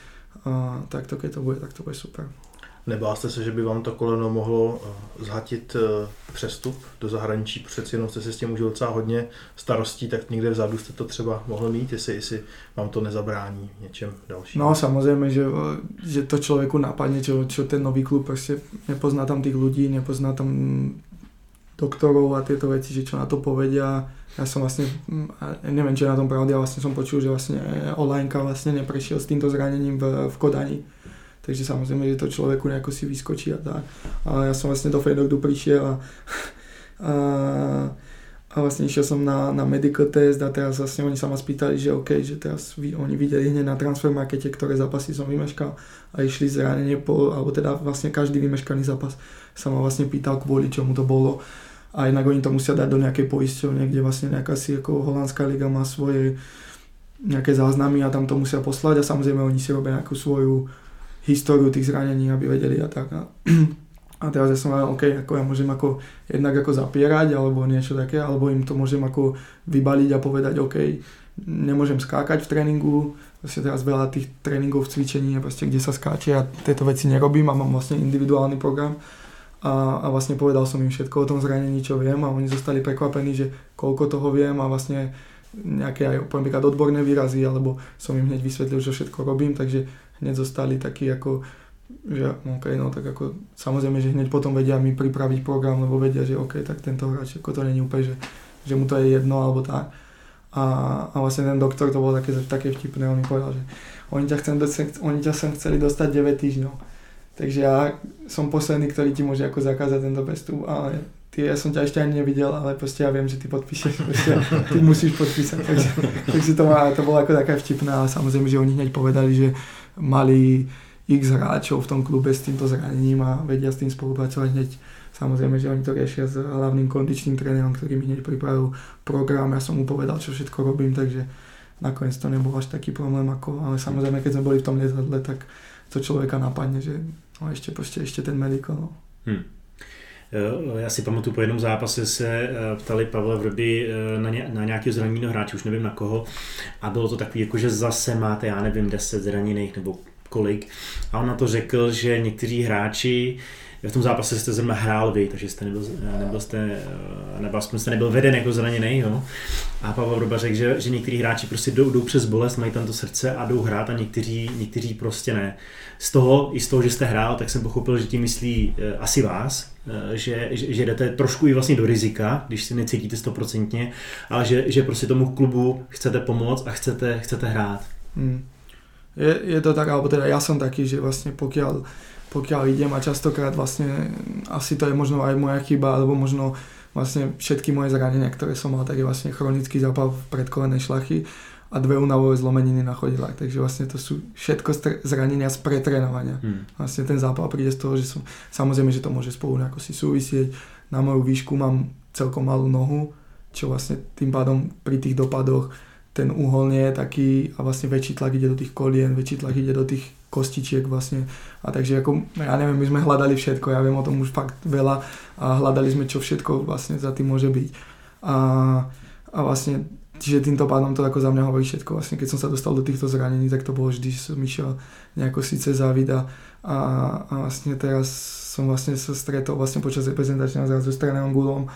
[SPEAKER 2] a takto, keď to bude, tak to bude super.
[SPEAKER 1] Nebál jste se, že by vám to koleno mohlo eh, zhatit eh, přestup do zahraničí? Přeci jenom jste si s tím užil docela hodně starostí, tak někde vzadu jste to třeba mohl mít, jestli, jestli vám to nezabrání něčem dalším.
[SPEAKER 2] No samozřejmě, že, že to člověku napadne, čo, čo ten nový klub prostě nepozná tam tých ľudí, nepozná tam doktorov a tieto veci, že čo na to povedia. Ja som vlastne, mm, neviem, či na tom pravde, ale vlastne som počul, že vlastne Olajnka vlastne neprešiel s týmto zranením v, v Kodani. Takže samozrejme, že to človeku nejako si vyskočí a tak. Ale ja som vlastne do Fedordu prišiel a, a, a vlastne išiel som na, na medical test a teraz vlastne oni sa ma spýtali, že OK, že teraz vy, oni videli hneď na transfer markete, ktoré zápasy som vymeškal a išli zranenie po, alebo teda vlastne každý vymeškaný zápas sa ma vlastne pýtal kvôli čomu to bolo a inak oni to musia dať do nejakej poisťovne, kde vlastne nejaká si ako holandská liga má svoje nejaké záznamy a tam to musia poslať. A samozrejme oni si robia nejakú svoju históriu tých zranení, aby vedeli a tak. A, a teraz ja som hovoril, OK, ako ja môžem ako jednak ako zapierať alebo niečo také, alebo im to môžem ako vybaliť a povedať, OK, nemôžem skákať v tréningu, vlastne teraz veľa tých tréningov v cvičení, proste, kde sa skáče a tieto veci nerobím a mám vlastne individuálny program a, a vlastne povedal som im všetko o tom zranení, čo viem a oni zostali prekvapení, že koľko toho viem a vlastne nejaké aj napríklad odborné výrazy, alebo som im hneď vysvetlil, že všetko robím, takže hneď zostali takí ako že OK, no tak ako samozrejme, že hneď potom vedia mi pripraviť program, lebo vedia, že OK, tak tento hráč, ako to není úplne, že, že mu to je jedno alebo tak. A, a vlastne ten doktor to bol také, také vtipné, on mi povedal, že oni ťa, chcem, oni ťa sem chceli dostať 9 týždňov Takže ja som posledný, ktorý ti môže ako zakázať tento prestup, ale ty, ja som ťa ešte ani nevidel, ale proste ja viem, že ty podpíšeš, proste, ty musíš podpísať. Takže, takže to, má, to bolo ako taká vtipná, ale samozrejme, že oni hneď povedali, že mali x hráčov v tom klube s týmto zranením a vedia s tým spolupracovať hneď. Samozrejme, že oni to riešia s hlavným kondičným trénerom, ktorý mi hneď pripravil program, ja som mu povedal, čo všetko robím, takže nakoniec to nebol až taký problém, ako, ale samozrejme, keď sme boli v tom lietadle, tak to človeka napadne, že no ještě prostě ještě ten medical. No. Hmm.
[SPEAKER 4] Já si pamatuju, po jednom zápase se eh, ptali Pavla Vrby eh, na, ně, na nějakého zraněného hráče, už nevím na koho, a bylo to takový, jako že zase máte, já nevím, 10 zraněných nebo kolik. A on na to řekl, že někteří hráči v tom zápase jste zrovna hrál vy, takže jste nebyl, nebyl jste, nebo aspoň jste nebyl veden jako zraněný, jo. A Pavel Vroba řekl, že, že někteří hráči prostě jdou, jdou přes bolest, mají tam to srdce a jdou hrát a někteří, někteří prostě ne. Z toho, i z toho, že jste hrál, tak jsem pochopil, že tím myslí uh, asi vás, uh, že, že, že jdete trošku i vlastně do rizika, když si necítíte stoprocentně, ale že, že prostě tomu klubu chcete pomoct a chcete, chcete hrát. Hmm.
[SPEAKER 2] Je, je to tak, alebo teda ja som taký, že vlastne pokiaľ pokiaľ idem a častokrát vlastne asi to je možno aj moja chyba, alebo možno vlastne všetky moje zranenia, ktoré som mal, tak je vlastne chronický zápal v predkolenej šlachy a dve únavové zlomeniny na chodidlách. Takže vlastne to sú všetko zranenia z pretrénovania. Hmm. Vlastne ten zápal príde z toho, že som, samozrejme, že to môže spolu nejako si súvisieť. Na moju výšku mám celkom malú nohu, čo vlastne tým pádom pri tých dopadoch ten úhol nie je taký a vlastne väčší tlak ide do tých kolien, väčší tlak ide do tých kostičiek vlastne. A takže ako, ja neviem, my sme hľadali všetko, ja viem o tom už fakt veľa a hľadali sme, čo všetko vlastne za tým môže byť. A, a vlastne Čiže týmto pádom to ako za mňa hovorí všetko. Vlastne keď som sa dostal do týchto zranení, tak to bolo vždy, že som išiel nejako síce závida a, a vlastne teraz som vlastne sa stretol vlastne počas reprezentačného zrazu s trénerom Gulom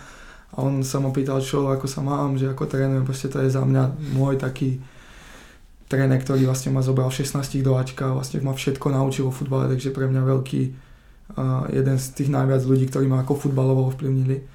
[SPEAKER 2] a on sa ma pýtal, čo, ako sa mám, že ako trénujem, proste to je za mňa môj taký tréner, ktorý vlastne ma zobral v 16 do Ačka, vlastne ma všetko naučil o futbale, takže pre mňa veľký uh, jeden z tých najviac ľudí, ktorí ma ako futbalovo ovplyvnili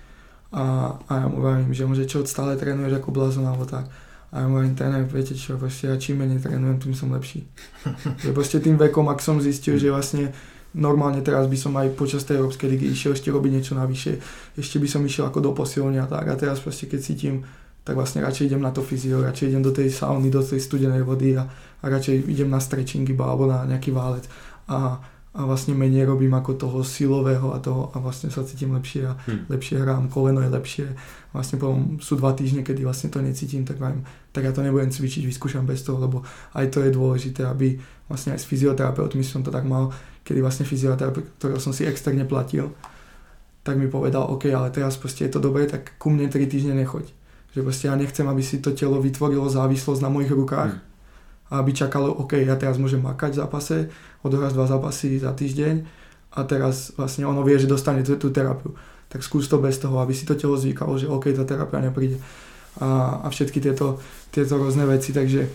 [SPEAKER 2] a, a ja mu vravím, že môže čo stále trénuješ ako blázon alebo tak. A ja mu vravím, tréner, viete čo, proste ja čím menej trénujem, tým som lepší. že proste tým vekom, ak som zistil, že vlastne normálne teraz by som aj počas tej Európskej ligy išiel ešte robiť niečo navyše, ešte by som išiel ako do posilňa a tak a teraz proste keď cítim, tak vlastne radšej idem na to fyzio, radšej idem do tej sauny, do tej studenej vody a, a radšej idem na stretching iba alebo na nejaký válec. A, a vlastne menej robím ako toho silového a toho a vlastne sa cítim lepšie a hmm. lepšie hrám, koleno je lepšie. Vlastne potom sú dva týždne, kedy vlastne to necítim, tak viem, tak ja to nebudem cvičiť, vyskúšam bez toho, lebo aj to je dôležité, aby vlastne aj s fyzioterapeutmi som to tak mal, kedy vlastne fyzioterapeut, ktorého som si externe platil, tak mi povedal, OK, ale teraz proste je to dobré, tak ku mne 3 týždne nechoď. Že proste ja nechcem, aby si to telo vytvorilo závislosť na mojich rukách, hmm a aby čakalo, OK, ja teraz môžem makať v zápase, odohrať dva zápasy za týždeň a teraz vlastne ono vie, že dostane tú, tú terapiu. Tak skús to bez toho, aby si to telo zvykalo, že OK, tá terapia nepríde. A, a všetky tieto, tieto rôzne veci, takže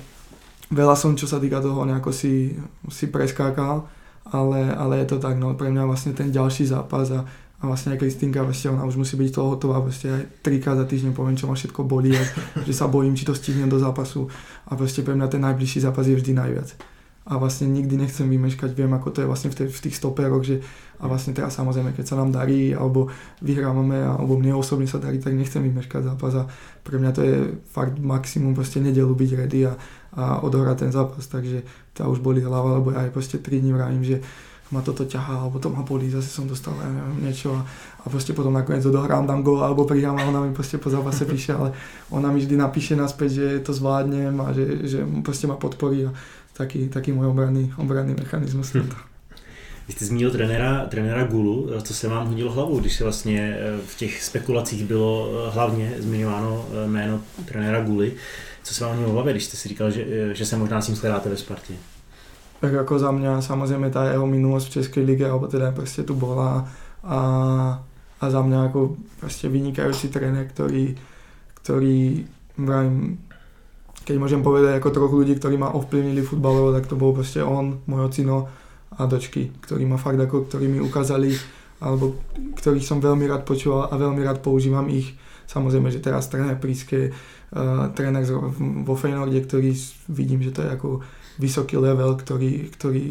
[SPEAKER 2] veľa som, čo sa týka toho, nejako si, si preskákal, ale, ale je to tak, no pre mňa vlastne ten ďalší zápas a a vlastne aj Kristýnka, vlastne ona už musí byť toho hotová, vlastne aj trikrát za týždeň poviem, čo ma všetko bolí, a že sa bojím, či to stihnem do zápasu. A vlastne pre mňa ten najbližší zápas je vždy najviac. A vlastne nikdy nechcem vymeškať, viem ako to je vlastne v, tej, v tých stoperoch, že a vlastne teraz samozrejme, keď sa nám darí, alebo vyhrávame, alebo mne osobne sa darí, tak nechcem vymeškať zápas. A pre mňa to je fakt maximum proste nedelu byť ready a, a odohrať ten zápas, takže to už boli hlava, lebo ja aj proste 3 dní vravím, že ma toto ťahá, alebo to ma bolí, zase som dostal ja neviem, niečo a, a proste potom nakoniec odohrám, dám gól alebo pridám a ona mi proste po zápase píše, ale ona mi vždy napíše naspäť, že to zvládnem a že, že proste ma podporí a taký, taký môj obranný, obranný mechanizmus. Hm.
[SPEAKER 4] Vy jste zmínil trenéra, trenéra Gulu, co se vám hodilo hlavou, když se vlastně eh, v těch spekulacích bylo eh, hlavně zmiňováno eh, jméno trenéra Guly. Co se vám hodilo hlavě, když jste si říkal, že, že se možná s ním shledáte ve Spartě?
[SPEAKER 2] Tak ako za mňa samozrejme tá jeho minulosť v Českej lige, alebo teda proste tu bola a, a za mňa ako proste vynikajúci tréner, ktorý, ktorý vrajím, keď môžem povedať ako troch ľudí, ktorí ma ovplyvnili futbalovo, tak to bol proste on, môj ocino a dočky, ktorí ma fakt ako, ktorí mi ukázali, alebo ktorých som veľmi rád počúval a veľmi rád používam ich. Samozrejme, že teraz tréner Príske, uh, tréner vo Feynorde, ktorý vidím, že to je ako vysoký level, ktorý, ktorý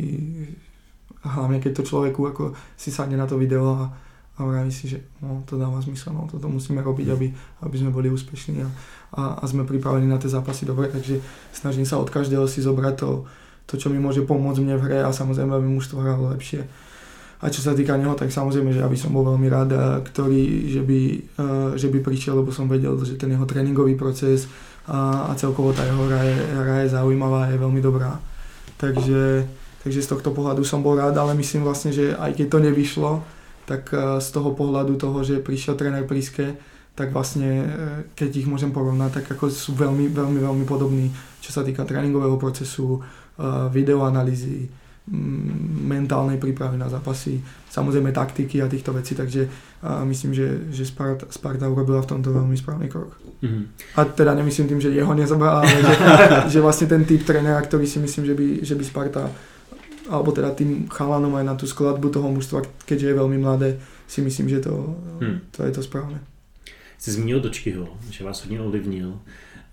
[SPEAKER 2] hlavne keď to človeku ako si sadne na to video a, a vraví si, že no, to dáva zmysel, no, toto musíme robiť, aby, aby sme boli úspešní a, a, a sme pripravení na tie zápasy dobre, takže snažím sa od každého si zobrať to, to, čo mi môže pomôcť mne v hre a samozrejme, aby mužstvo hralo lepšie. A čo sa týka neho, tak samozrejme, že aby som bol veľmi rád, ktorý, že by, že by prišiel, lebo som vedel, že ten jeho tréningový proces, a, a celkovo tá jeho hra je, hra je zaujímavá, je veľmi dobrá. Takže, takže z tohto pohľadu som bol rád, ale myslím vlastne, že aj keď to nevyšlo, tak e, z toho pohľadu toho, že prišiel tréner Priske, tak vlastne e, keď ich môžem porovnať, tak ako sú veľmi, veľmi, veľmi podobní, čo sa týka tréningového procesu, e, videoanalýzy, mentálnej prípravy na zápasy, samozrejme taktiky a týchto vecí, takže uh, myslím, že, že Sparta, Sparta urobila v tomto veľmi správny krok. Mm-hmm. A teda nemyslím tým, že jeho nezobrala, ale že, že vlastne ten typ trénera, ktorý si myslím, že by, že by Sparta alebo teda tým chalanom aj na tú skladbu toho mužstva, keďže je veľmi mladé, si myslím, že to, hmm. to je to správne.
[SPEAKER 4] Jsi zmínil Dočkyho, že vás hodně ovlivnil.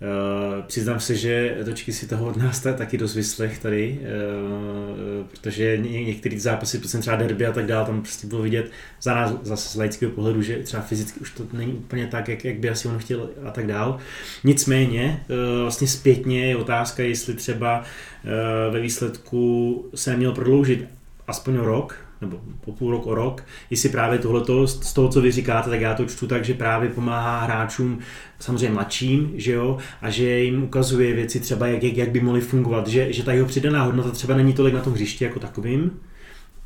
[SPEAKER 4] Uh, přiznám se, že dočky si toho od nás taky dost vyslech tady, uh, protože ně, některé zápasy, prostě třeba derby a tak dále, tam prostě bylo vidět za nás zase z laického pohledu, že třeba fyzicky už to není úplně tak, jak, jak by asi on chtěl a tak dál. Nicméně, uh, vlastně zpětně je otázka, jestli třeba ve výsledku se měl prodloužit aspoň rok, nebo po půl rok, o rok, jestli právě tohleto, z toho, co vy říkáte, tak já to čtu tak, že právě pomáhá hráčům samozřejmě mladším, že jo, a že jim ukazuje věci třeba, jak, jak, jak by mohly fungovat, že, že ta jeho přidaná hodnota třeba není tolik na tom hřišti jako takovým,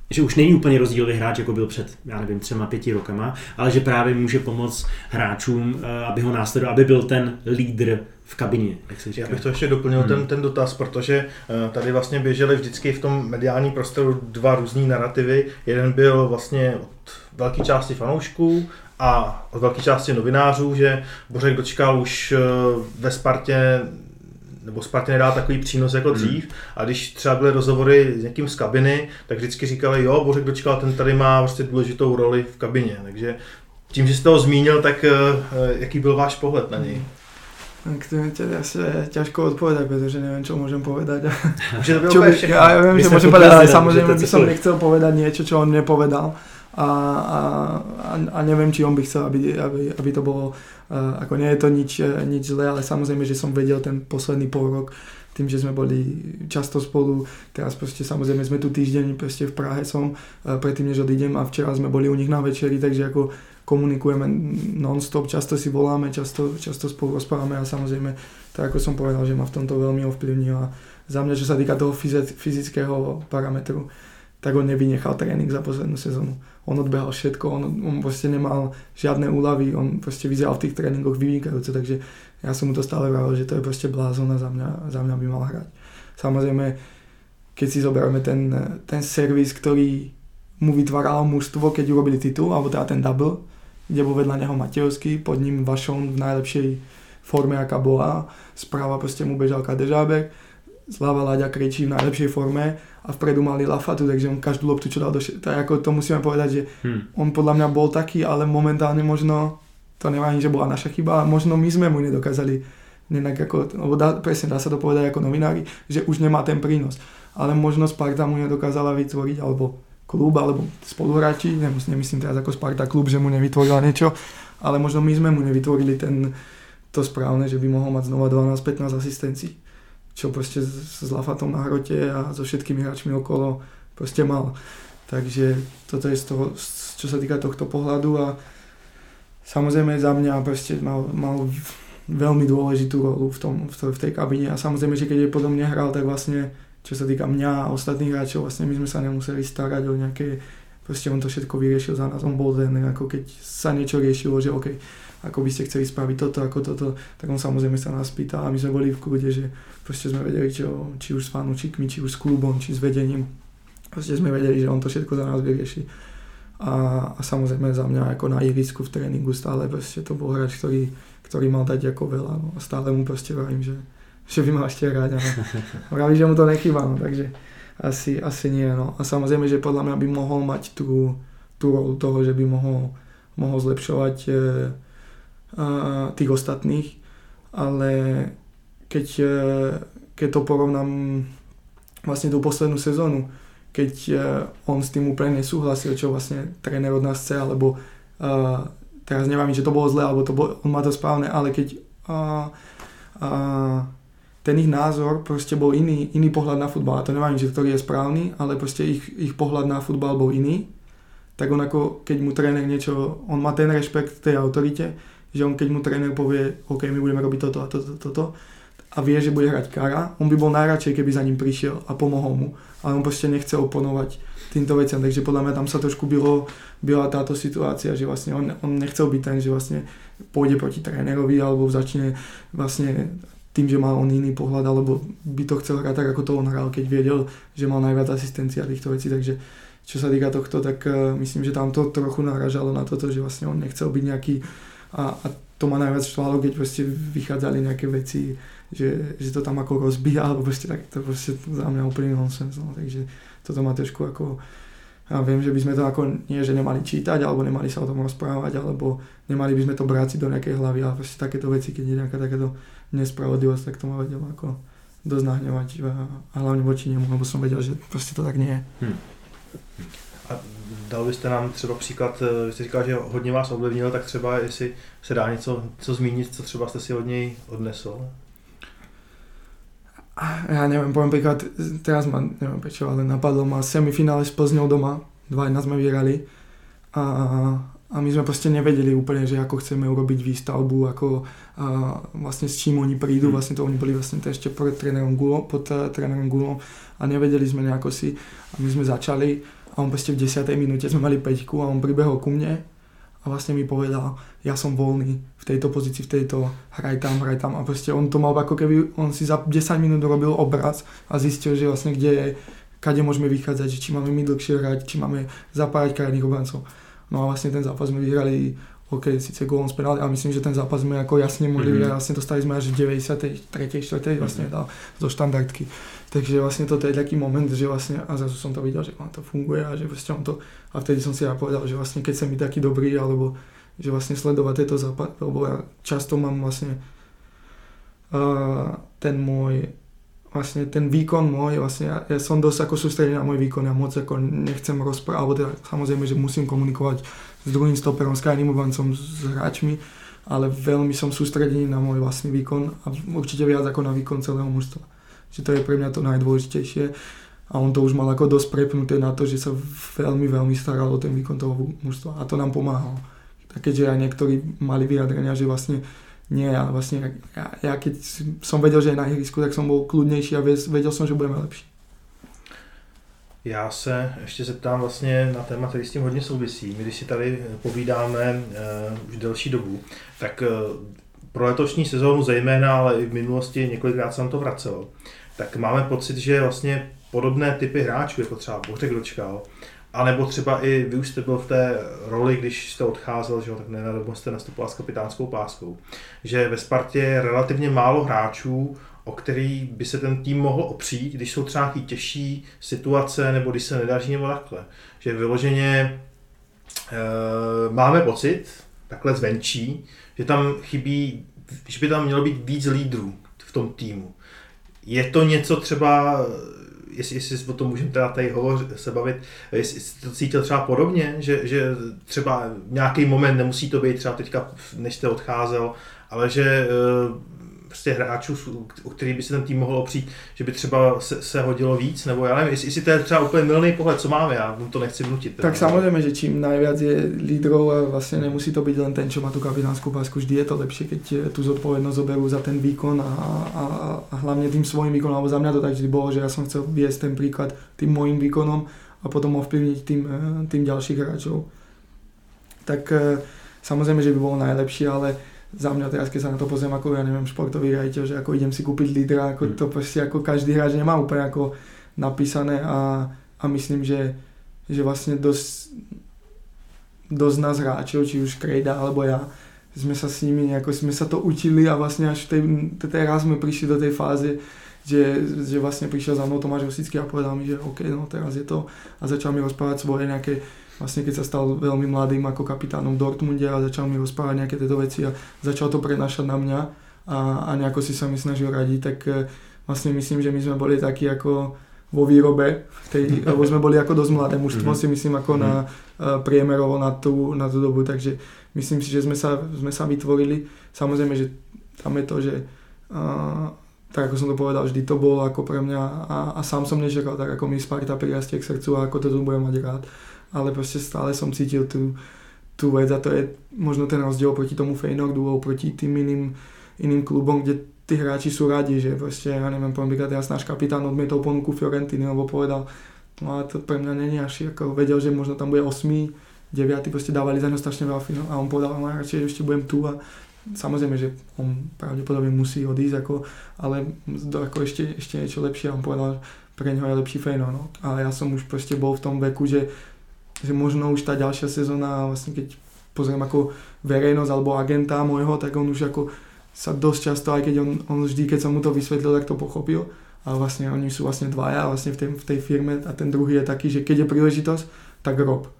[SPEAKER 4] že už není úplně rozdílový hráč, jako byl před, já nevím, třema, pěti rokama, ale že právě může pomoct hráčům, eh, aby ho následoval, aby byl ten lídr v kabině, jak se
[SPEAKER 1] Já bych to ještě doplnil, hmm. ten, ten dotaz, protože eh, tady vlastně běžely vždycky v tom mediálním prostoru dva různý narrativy. Jeden byl vlastně od velké části fanoušků a od velké části novinářů, že Bořek dočkal už eh, ve Spartě nebo Spartě nedá takový přínos jako hmm. dřív. A když třeba byly rozhovory s někým z kabiny, tak vždycky říkali, jo, Bořek dočkal, ten tady má vlastně důležitou roli v kabině. Takže tím, že jste ho zmínil, tak eh, jaký byl váš pohled na něj?
[SPEAKER 2] Tak to je asi ťažko odpovedať, pretože neviem, čo môžem povedať.
[SPEAKER 1] Že to čo by,
[SPEAKER 2] ja, ja viem, že môžem povedať, ale samozrejme by som nechcel povedať niečo, čo on nepovedal. A, a, a neviem, či on by chcel, aby, aby, aby to bolo, uh, ako nie je to nič, nič zlé, ale samozrejme, že som vedel ten posledný pol rok, tým, že sme boli často spolu, teraz proste samozrejme sme tu týždeň proste v Prahe som, uh, predtým než odídem a včera sme boli u nich na večeri, takže ako komunikujeme non-stop, často si voláme, často, často spolu rozprávame a samozrejme, tak ako som povedal, že ma v tomto veľmi ovplyvnil a za mňa, čo sa týka toho fyzického parametru, tak on nevynechal tréning za poslednú sezónu. On odbehal všetko, on, on proste nemal žiadne úlavy, on proste vyzeral v tých tréningoch vynikajúce, takže ja som mu to stále vravil, že to je proste blázon a za mňa, za mňa by mal hrať. Samozrejme, keď si zoberieme ten, ten servis, ktorý mu vytváralo mužstvo, keď urobili titul, alebo teda ten double, kde bol vedľa neho Matejovský, pod ním Vašon v najlepšej forme, aká bola. Správa proste mu bežal Kadežábek, zľava Láďa kričí v najlepšej forme a vpredu mali Lafatu, takže on každú loptu, čo dal do. Tak ako to musíme povedať, že hmm. on podľa mňa bol taký, ale momentálne možno, to neviem, že bola naša chyba, ale možno my sme mu nedokázali nenak ako, lebo dá, presne dá sa to povedať ako novinári, že už nemá ten prínos. Ale možno Sparta mu nedokázala vytvoriť, alebo klub alebo spoluhráči, nemyslím teraz ako Sparta klub, že mu nevytvorila niečo, ale možno my sme mu nevytvorili ten, to správne, že by mohol mať znova 12-15 asistencií, čo proste s, s Lafatom na hrote a so všetkými hráčmi okolo proste mal. Takže toto je z toho, čo sa týka tohto pohľadu a samozrejme za mňa proste mal, mal veľmi dôležitú rolu v, tom, v tej kabine a samozrejme, že keď je podobne hral, tak vlastne čo sa týka mňa a ostatných hráčov, vlastne my sme sa nemuseli starať o nejaké, proste on to všetko vyriešil za nás, on bol ten, ako keď sa niečo riešilo, že OK, ako by ste chceli spraviť toto, ako toto, tak on samozrejme sa nás pýtal a my sme boli v kľude, že proste sme vedeli, čo, či už s fanúčikmi, či už s klubom, či s vedením, proste sme vedeli, že on to všetko za nás vyrieši. A, a samozrejme za mňa ako na ihrisku v tréningu stále proste to bol hráč, ktorý, ktorý mal dať ako veľa no, a stále mu proste vravím, že že by mal ešte hrať. Ale vraví, že mu to nechýba, no, takže asi, asi nie. No. A samozrejme, že podľa mňa by mohol mať tú, tú rolu toho, že by mohol, mohol zlepšovať e, a, tých ostatných, ale keď, e, keď to porovnám vlastne tú poslednú sezónu, keď e, on s tým úplne nesúhlasil, čo vlastne tréner od nás chce, alebo e, teraz neviem, že to bolo zle, alebo to bolo, on má to správne, ale keď a, a, ten ich názor proste bol iný, iný pohľad na futbal. A to neviem, že ktorý je správny, ale proste ich, ich pohľad na futbal bol iný. Tak on ako, keď mu tréner niečo, on má ten rešpekt tej autorite, že on keď mu tréner povie, OK, my budeme robiť toto a toto, toto, a vie, že bude hrať kara, on by bol najradšej, keby za ním prišiel a pomohol mu. Ale on proste nechce oponovať týmto veciam, takže podľa mňa tam sa trošku bylo, byla táto situácia, že vlastne on, on nechcel byť ten, že vlastne pôjde proti trénerovi alebo začne vlastne tým, že mal on iný pohľad, alebo by to chcel hrať tak, ako to on hral, keď vedel, že mal najviac asistencia týchto vecí, takže čo sa týka tohto, tak uh, myslím, že tam to trochu naražalo na toto, že vlastne on nechcel byť nejaký a, a to ma najviac štvalo, keď proste vychádzali nejaké veci, že, že to tam ako rozbíja, alebo proste tak to proste za mňa úplný nonsens, no, takže toto ma trošku ako a viem, že by sme to ako nie, že nemali čítať, alebo nemali sa o tom rozprávať, alebo nemali by sme to si do nejakej hlavy, ale proste takéto veci, keď je nejaká takéto nespravodlivosť, tak to ma vedelo ako dosť nahnevať a hlavne voči nemu, lebo som vedel, že proste to tak nie je. Hmm.
[SPEAKER 1] A dal byste nám třeba příklad, vy jste říkal, že hodně vás ovlivnil, tak třeba jestli se dá něco co zmínit, co třeba jste si od něj odnesl?
[SPEAKER 2] ja neviem, poviem príklad, teraz ma, neviem prečo, ale napadlo ma semifinále s Plzňou doma, 2-1 sme vyhrali a, a my sme proste nevedeli úplne, že ako chceme urobiť výstavbu, ako a vlastne s čím oni prídu, hmm. vlastne to oni boli vlastne to ešte pod trénerom Gulom, pod uh, trénerom Gulom a nevedeli sme nejako si a my sme začali a on proste v 10. minúte sme mali 5 a on pribehol ku mne a vlastne mi povedal, ja som voľný v tejto pozícii, v tejto, hraj tam, hraj tam a proste on to mal ako keby, on si za 10 minút robil obraz a zistil, že vlastne kde je, kade môžeme vychádzať, že či máme my dlhšie hrať, či máme zapájať krajných obrancov. No a vlastne ten zápas sme vyhrali OK, síce gólom z penálty, ale myslím, že ten zápas sme ako jasne mohli mm-hmm. vlastne dostali sme až v 93. 4. vlastne dal zo štandardky. Takže vlastne toto je taký moment, že vlastne, a zrazu som to videl, že to funguje a že vlastne on to, a vtedy som si ja povedal, že vlastne keď sa mi taký dobrý, alebo že vlastne sledovať tieto zápas, lebo ja často mám vlastne uh, ten môj vlastne ten výkon môj, vlastne ja, ja som dosť ako sústredený na môj výkon, ja moc ako nechcem rozprávať, alebo teda samozrejme, že musím komunikovať s druhým stoperom, s krajným obrancom, s hráčmi, ale veľmi som sústredený na môj vlastný výkon a určite viac ako na výkon celého mužstva. Že to je pre mňa to najdôležitejšie a on to už mal ako dosť prepnuté na to, že sa veľmi, veľmi staral o ten výkon toho mužstva a to nám pomáhalo. Tak keďže aj niektorí mali vyjadrenia, že vlastne nie, ale vlastne ja, ja keď som vedel, že je na ihrisku, tak som bol kľudnejší a vedel som, že budeme lepší.
[SPEAKER 1] Já se ještě zeptám vlastně na téma, který s tím hodně souvisí. My když si tady povídáme uh, už delší dobu, tak uh, pro letošní sezónu zejména, ale i v minulosti několikrát se nám to vracelo, tak máme pocit, že vlastně podobné typy hráčů, jako třeba Bořek Dočkal, a nebo třeba i vy už jste byl v té roli, když jste odcházel, že jo, tak nenadobno jste nastupoval s kapitánskou páskou. Že ve Spartě je relativně málo hráčů, o který by se ten tým mohl opřít, když jsou třeba nějaký těžší situace, nebo když se nedaří nebo takhle. Že vyloženě e, máme pocit, takhle zvenčí, že tam chybí, že by tam mělo být víc lídrů v tom týmu. Je to něco třeba jestli, jestli o tom můžeme teda tady hovořit, se bavit, jestli jste to cítil třeba podobně, že, že třeba nějaký moment, nemusí to být třeba teďka, než jste odcházel, ale že eh, prostě hráčů, o který by se ten tým mohl opřít, že by třeba se, se hodilo víc, nebo já nevím, jestli, jestli to je třeba úplně milný pohled, co máme, já to nechci vnutit.
[SPEAKER 2] Tak samozřejmě, že čím najviac je lídrov a vlastně nemusí to být len ten, čo má tu kapitánskou pásku, vždy je to lepší, keď tu zodpovednosť zoberú za ten výkon a, a, a hlavne tým svojím výkonom, alebo za mňa to tak vždy bolo, že ja som chcel viesť ten príklad tým môjim výkonom a potom ovplyvniť tým, eh, tým ďalších hráčov. Tak eh, samozrejme, že by bolo najlepšie, ale za mňa teraz, keď sa na to pozriem ako, ja neviem, športový riaditeľ, že ako idem si kúpiť lídra, ako mm. to proste ako každý hráč nemá úplne ako napísané a, a myslím, že, že vlastne dosť, dosť nás hráčov, či už Krejda alebo ja, sme sa s nimi nejako, sme sa to učili a vlastne až tej, teraz sme prišli do tej fáze, že, že vlastne prišiel za mnou Tomáš Hosický a povedal mi, že OK, no teraz je to a začal mi rozprávať svoje nejaké vlastne keď sa stal veľmi mladým ako kapitánom Dortmunde a začal mi rozprávať nejaké tieto veci a začal to prenašať na mňa a, a nejako si sa mi snažil radiť, tak e, vlastne myslím, že my sme boli takí ako vo výrobe, tej, lebo sme boli ako dosť mladé mužstvo, mm-hmm. si myslím ako na uh, priemerovo na tú, na tú dobu, takže myslím si, že sme sa, sme sa vytvorili. Samozrejme, že tam je to, že uh, tak ako som to povedal, vždy to bolo ako pre mňa a, a sám som nečakal tak ako mi Sparta prirastie k srdcu a ako to tu budem mať rád ale proste stále som cítil tú, tú vec a to je možno ten rozdiel proti tomu Feynordu proti tým iným, iným klubom, kde tí hráči sú radi, že proste, ja neviem, poviem teraz náš kapitán odmietol ponuku Fiorentiny, lebo povedal, no ale to pre mňa není až, ako vedel, že možno tam bude 8, 9, proste dávali za ňo strašne veľa a on povedal, no radšej ešte budem tu. A samozrejme, že on pravdepodobne musí odísť, ako, ale ako ešte, ešte niečo lepšie. A on povedal, pre neho je lepší Fejno, no. Ale ja som už proste bol v tom veku, že že možno už tá ďalšia sezóna, vlastne keď pozriem ako verejnosť alebo agenta môjho, tak on už ako sa dosť často, aj keď on, on vždy, keď som mu to vysvetlil, tak to pochopil. A vlastne oni sú vlastne dvaja vlastne v tej, v tej firme a ten druhý je taký, že keď je príležitosť, tak rob.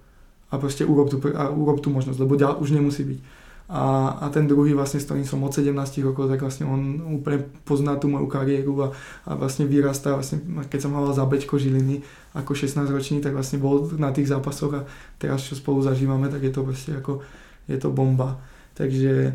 [SPEAKER 2] A proste urob tú, a urob tú možnosť, lebo ďal, už nemusí byť. A, a ten druhý vlastne, s ktorým som od 17 rokov, tak vlastne on úplne pozná tú moju kariéru a, a vlastne vyrastá, vlastne, keď som hral za Bečko Žiliny ako 16 ročný, tak vlastne bol na tých zápasoch a teraz čo spolu zažívame, tak je to proste ako, je to bomba. Takže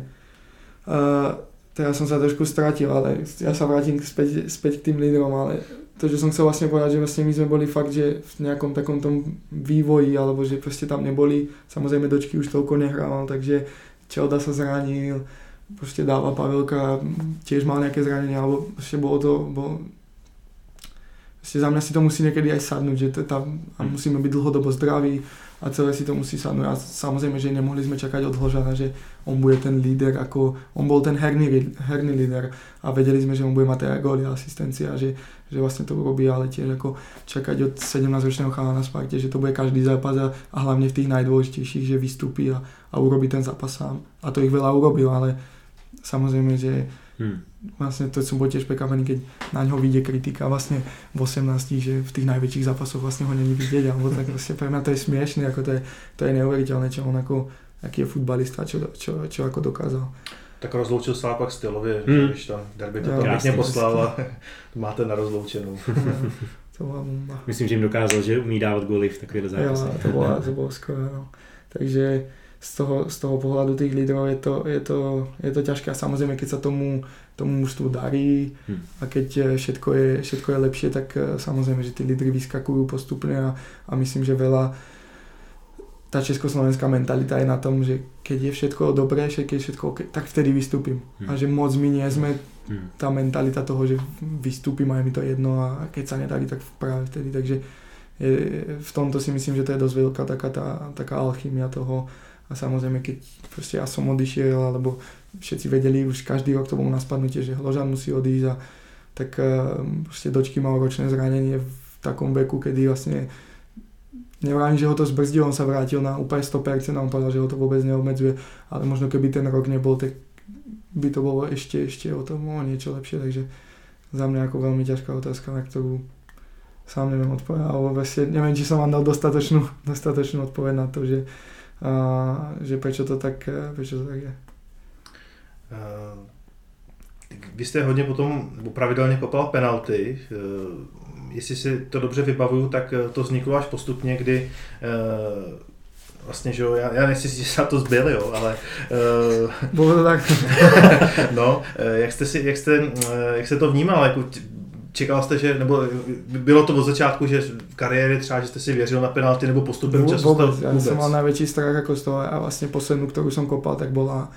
[SPEAKER 2] uh, teraz som sa trošku stratil, ale ja sa vrátim späť, späť k tým lídrom, ale to, že som chcel vlastne povedať, že vlastne my sme boli fakt, že v nejakom takom tom vývoji, alebo že proste tam neboli, samozrejme dočky už toľko nehrával, takže Čelda sa zranil, proste dáva Pavelka, tiež mal nejaké zranenia, alebo ešte bolo to, bol, Vlastne za mňa si to musí niekedy aj sadnúť, že to tam, a musíme byť dlhodobo zdraví a celé si to musí sadnúť. A samozrejme, že nemohli sme čakať od Hložana, že on bude ten líder, ako on bol ten herný, herný líder a vedeli sme, že on bude mať aj góly a asistencia, že, že vlastne to urobí, ale tiež ako čakať od 17-ročného chala na Sparte, že to bude každý zápas a, a hlavne v tých najdôležitejších, že vystúpi a, a urobí ten zápas sám. A to ich veľa urobil, ale samozrejme, že Hmm. Vlastne to som bol tiež prekvapený, keď na ňo vyjde kritika vlastne v 18, že v tých najväčších zápasoch vlastne ho není vidieť, alebo tak vlastne pre mňa to je smiešné, ako to je, to je neuveriteľné, čo on ako, aký je futbalista, čo, čo, čo ako dokázal.
[SPEAKER 1] Tak rozloučil se pak stylově, hmm. když tam derby to tam pěkně poslal a máte na rozloučenou.
[SPEAKER 2] to bola bomba.
[SPEAKER 4] Myslím, že jim dokázal, že umí dávat góly v takových zápasech.
[SPEAKER 2] to bolo, to bolo skoro, no. Takže z toho, z toho pohľadu tých lídrov je to, je to, je to ťažké a samozrejme keď sa tomu, tomu mužstvu darí hm. a keď eh, všetko je, všetko je lepšie, tak eh, samozrejme, že tí lídry vyskakujú postupne a, a myslím, že veľa tá československá mentalita je na tom, že keď je všetko dobré, keď je všetko OK, tak vtedy vystúpim. Hm. A že moc my nie sme hm. tá mentalita toho, že vystúpim a je mi to jedno a keď sa nedarí, tak práve vtedy. Takže je, v tomto si myslím, že to je dosť veľká taká, tá, taká alchymia toho, a samozrejme, keď proste ja som odišiel, alebo všetci vedeli, už každý rok to bolo na spadnutie, že Hložan musí odísť a tak uh, proste dočky mal ročné zranenie v takom veku, kedy vlastne nevrám, že ho to zbrzdilo, on sa vrátil na úplne 100% a on povedal, že ho to vôbec neobmedzuje, ale možno keby ten rok nebol, tak by to bolo ešte, ešte o tom o niečo lepšie, takže za mňa ako veľmi ťažká otázka, na ktorú sám neviem odpovedať, alebo vlastne neviem, či som vám dal dostatočnú, dostatočnú odpoveď na to, že a že prečo to tak, prečo to tak je.
[SPEAKER 1] Uh, vy jste hodně potom pravidelně kopal penalty. Uh, jestli si to dobře vybavuju, tak to vzniklo až postupně, kdy uh, vlastně, že jo, já, já nechci si, že to zbyl, jo, ale...
[SPEAKER 2] Uh, Bylo to tak.
[SPEAKER 1] no, jak jste, si, jak, jste, jak jste to vnímal, jako čekal jste, že, nebo bylo to od začátku, že v kariéře třeba, že jste si věřil na penalty nebo postupem času?
[SPEAKER 2] Vůbec, já jsem mal najväčší strach jako z toho a vlastně poslednú, ktorú som kopal, tak bola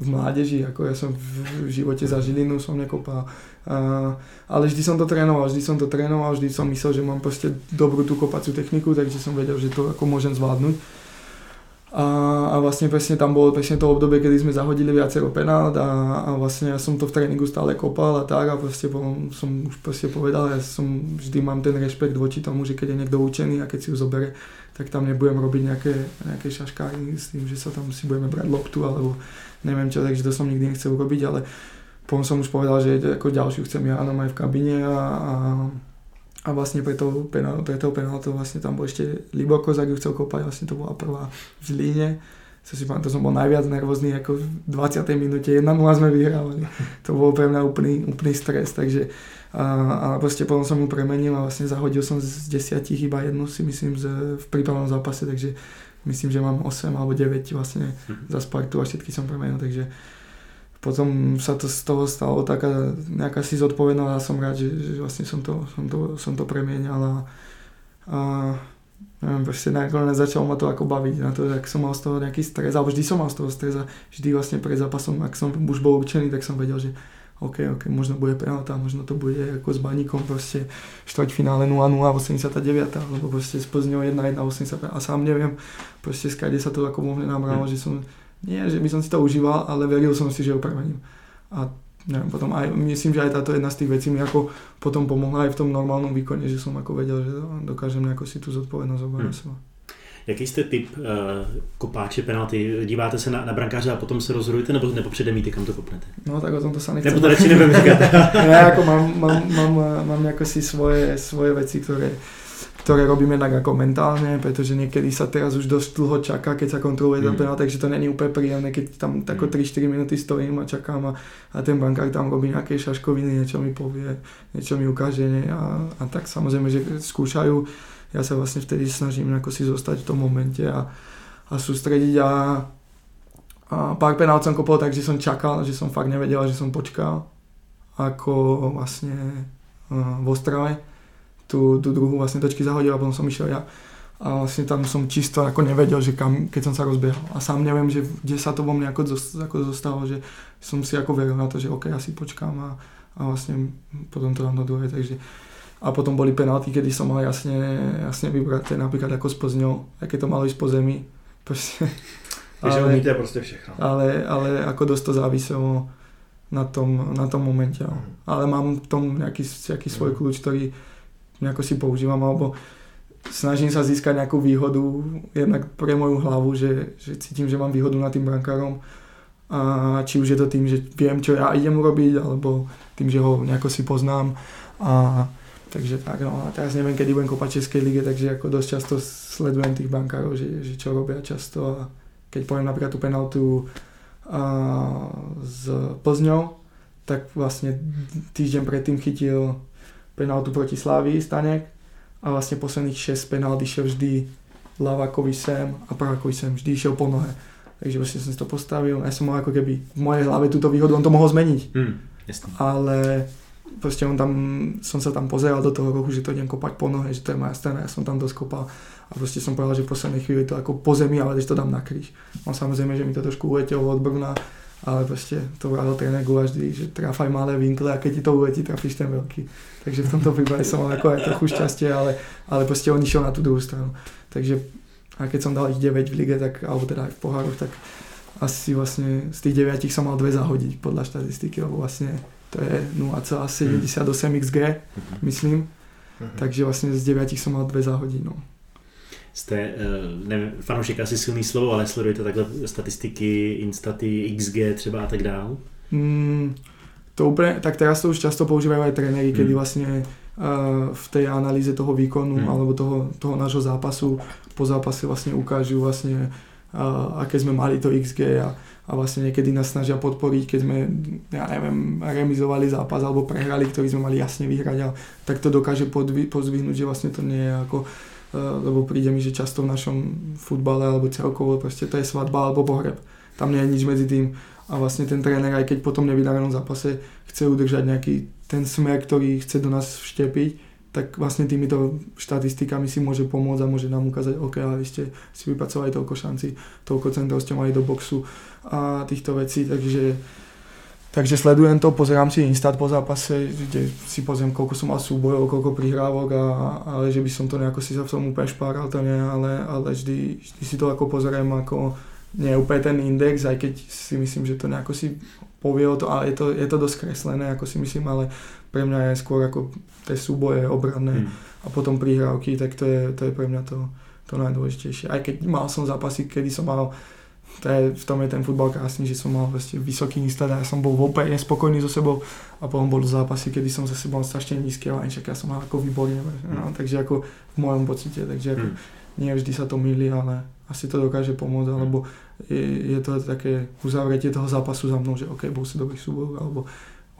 [SPEAKER 2] v mládeži, ako ja som v živote za Žilinu som nekopal. Uh, ale vždy som to trénoval, vždy som to trénoval, vždy som myslel, že mám proste dobrú tú kopaciu techniku, takže som vedel, že to ako môžem zvládnuť. A, a vlastne presne tam bolo presne to obdobie, kedy sme zahodili viacero penát a, a vlastne ja som to v tréningu stále kopal a tak a proste som už proste povedal, ja som vždy mám ten rešpekt voči tomu, že keď je niekto učený a keď si ju zobere, tak tam nebudem robiť nejaké, nejaké šaškáky s tým, že sa tam si budeme brať loptu alebo neviem čo, takže to som nikdy nechcel urobiť, ale potom som už povedal, že ako ďalšiu chcem ja aj v kabine a, a a vlastne pre tou, penál, pre tou penáltou vlastne tam bol ešte Libor Kozak, chcel kopať, vlastne to bola prvá v Zlíne. To si pamätám, to som bol najviac nervózny, ako v 20. minúte 1-0 sme vyhrávali. To bol pre mňa úplný, úplný stres, takže a, a proste potom som mu premenil a vlastne zahodil som z desiatich iba jednu si myslím z, v prípravnom zápase, takže myslím, že mám 8 alebo 9 vlastne mhm. za Spartu a všetky som premenil, takže potom sa to z toho stalo taká nejaká si zodpovednosť a som rád, že, že vlastne som to, som to, som to premienal a, a neviem, proste nakoniec začalo ma to ako baviť na to, ak som mal z toho nejaký stres, alebo vždy som mal z toho stres a vždy vlastne pred zápasom, ak som už bol určený, tak som vedel, že OK, OK, možno bude penalta, možno to bude ako s baníkom proste štvrťfinále 0-0 89, alebo proste s Plzňou 1-1 85 a sám neviem, proste skade sa to ako vo mne namralo, že som nie, že by som si to užíval, ale veril som si, že premením. A neviem, potom aj, myslím, že aj táto jedna z tých vecí mi ako potom pomohla aj v tom normálnom výkone, že som ako vedel, že dokážem nejako si tu zodpovednosť zobrať hmm. seba.
[SPEAKER 4] Jaký jste typ uh, kopáče penalty? Díváte se na, na brankáře a potom se rozhodujete, nebo, nebo předem víte, kam to kopnete?
[SPEAKER 2] No tak o tom to sa nechcem.
[SPEAKER 4] Nebo to radši nebudem říkat.
[SPEAKER 2] ja ako mám, mám, mám, mám ako si svoje, svoje veci, ktoré ktoré robíme tak ako mentálne, pretože niekedy sa teraz už dosť dlho čaká, keď sa kontroluje mm. penál, takže to není úplne príjemné, keď tam tako 3-4 mm. minúty stojím a čakám a, a ten bankár tam robí nejaké šaškoviny, niečo mi povie, niečo mi ukáže nie? A, a tak samozrejme, že skúšajú, ja sa vlastne vtedy snažím ako si zostať v tom momente a, a sústrediť a, a pár penál som kopol tak, že som čakal, že som fakt nevedel, že som počkal ako vlastne uh, v Ostrave tú, tú druhú vlastne točky zahodil a potom som išiel ja. A vlastne tam som čisto ako nevedel, že kam, keď som sa rozbiehal. A sám neviem, že kde sa to vo mne ako, ako zostalo, že som si ako veril na to, že OK, ja si počkám a, a vlastne potom to dám do druhej. Takže A potom boli penalty, kedy som mal jasne, jasne vybrať, napríklad ako s Plzňou, aké to malo ísť po zemi. Proste.
[SPEAKER 1] Ale, umíte prostě všechno.
[SPEAKER 2] Ale, ale ako dosť to záviselo na tom, na tom momente. Mm. Ale mám v tom nejaký, nejaký svoj mhm. kľúč, ktorý nejako si používam, alebo snažím sa získať nejakú výhodu jednak pre moju hlavu, že, že cítim, že mám výhodu nad tým brankárom. A či už je to tým, že viem, čo ja idem urobiť, alebo tým, že ho nejako si poznám. A takže tak, no. A teraz neviem, kedy budem kopať Českej lige, takže ako dosť často sledujem tých bankárov, že, že čo robia často. A keď poviem napríklad tú penaltu a, s Plzňou, tak vlastne týždeň predtým chytil penaltu proti Slávii Stanek a vlastne posledných 6 penalt išiel vždy Lavakovi sem a Prahakovi sem, vždy išiel po nohe. Takže vlastne som si to postavil a ja som mal ako keby v mojej hlave túto výhodu, on to mohol zmeniť.
[SPEAKER 4] Mm,
[SPEAKER 2] Ale proste on tam, som sa tam pozeral do toho rohu, že to idem kopať po nohe, že to je moja strana, ja som tam doskopal a proste som povedal, že v poslednej chvíli to ako po zemi, ale že to dám na kríž. On samozrejme, že mi to trošku uletelo od Brna, ale proste to vrátil tréner Gula vždy, že trafaj malé vinkle a keď ti to uletí, trafíš ten veľký. Takže v tomto prípade som mal ako aj trochu šťastie, ale, ale proste on išiel na tú druhú stranu. Takže a keď som dal ich 9 v lige, tak, alebo teda aj v pohároch, tak asi vlastne z tých 9 som mal dve zahodiť podľa štatistiky, lebo vlastne to je 0,78 XG, mm. myslím. Mm-hmm. Takže vlastne z 9 som mal dve zahodiť. No
[SPEAKER 4] jste, eh, nevím, fanoušek asi silný slovo, ale sledujete takhle statistiky, instaty, XG třeba a tak dál?
[SPEAKER 2] Mm, to úplně, tak teraz to už často používajú aj tréneri, kedy mm. vlastne uh, v tej analýze toho výkonu mm. alebo toho, toho nášho zápasu po zápase vlastne ukážu vlastne uh, aké sme mali to XG a, a vlastne niekedy nás snažia podporiť, keď sme, ja neviem, remizovali zápas alebo prehrali, ktorý sme mali jasne vyhrať a tak to dokáže podvi, pozvihnúť, že vlastne to nie je ako Eh, lebo príde mi, že často v našom futbale alebo celkovo proste to je svadba alebo pohreb. Tam nie je nič medzi tým a vlastne ten tréner, aj keď potom nevydarenom zápase chce udržať nejaký ten smer, ktorý chce do nás vštepiť, tak vlastne týmito štatistikami si môže pomôcť a môže nám ukázať, OK, ale vy ste si vypracovali toľko šanci, toľko centrov ste mali do boxu a týchto vecí, takže takže sledujem to, pozerám si Instat po zápase, kde si pozriem, koľko som mal súbojov, koľko prihrávok, a, ale že by som to nejako si sa v tom úplne špáral, to nie, ale, ale vždy, vždy si to ako pozerám ako nie úplne ten index, aj keď si myslím, že to nejako si povie o to, ale je to, je to dosť kreslené, ako si myslím, ale pre mňa je skôr ako tie súboje obranné hmm. a potom prihrávky, tak to je, to je pre mňa to, to najdôležitejšie. Aj keď mal som zápasy, kedy som mal to je, v tom je ten futbal krásny, že som mal vlastne vysoký instat a ja som bol úplne spokojný so sebou a potom bol zápasy, kedy som zase bol strašne nízky a však ja som mal ako výborne, no, takže ako v mojom pocite, takže ako, hmm. nie vždy sa to milí, ale asi to dokáže pomôcť, alebo je, je to také uzavretie toho zápasu za mnou, že ok, bol si dobrý súbor, alebo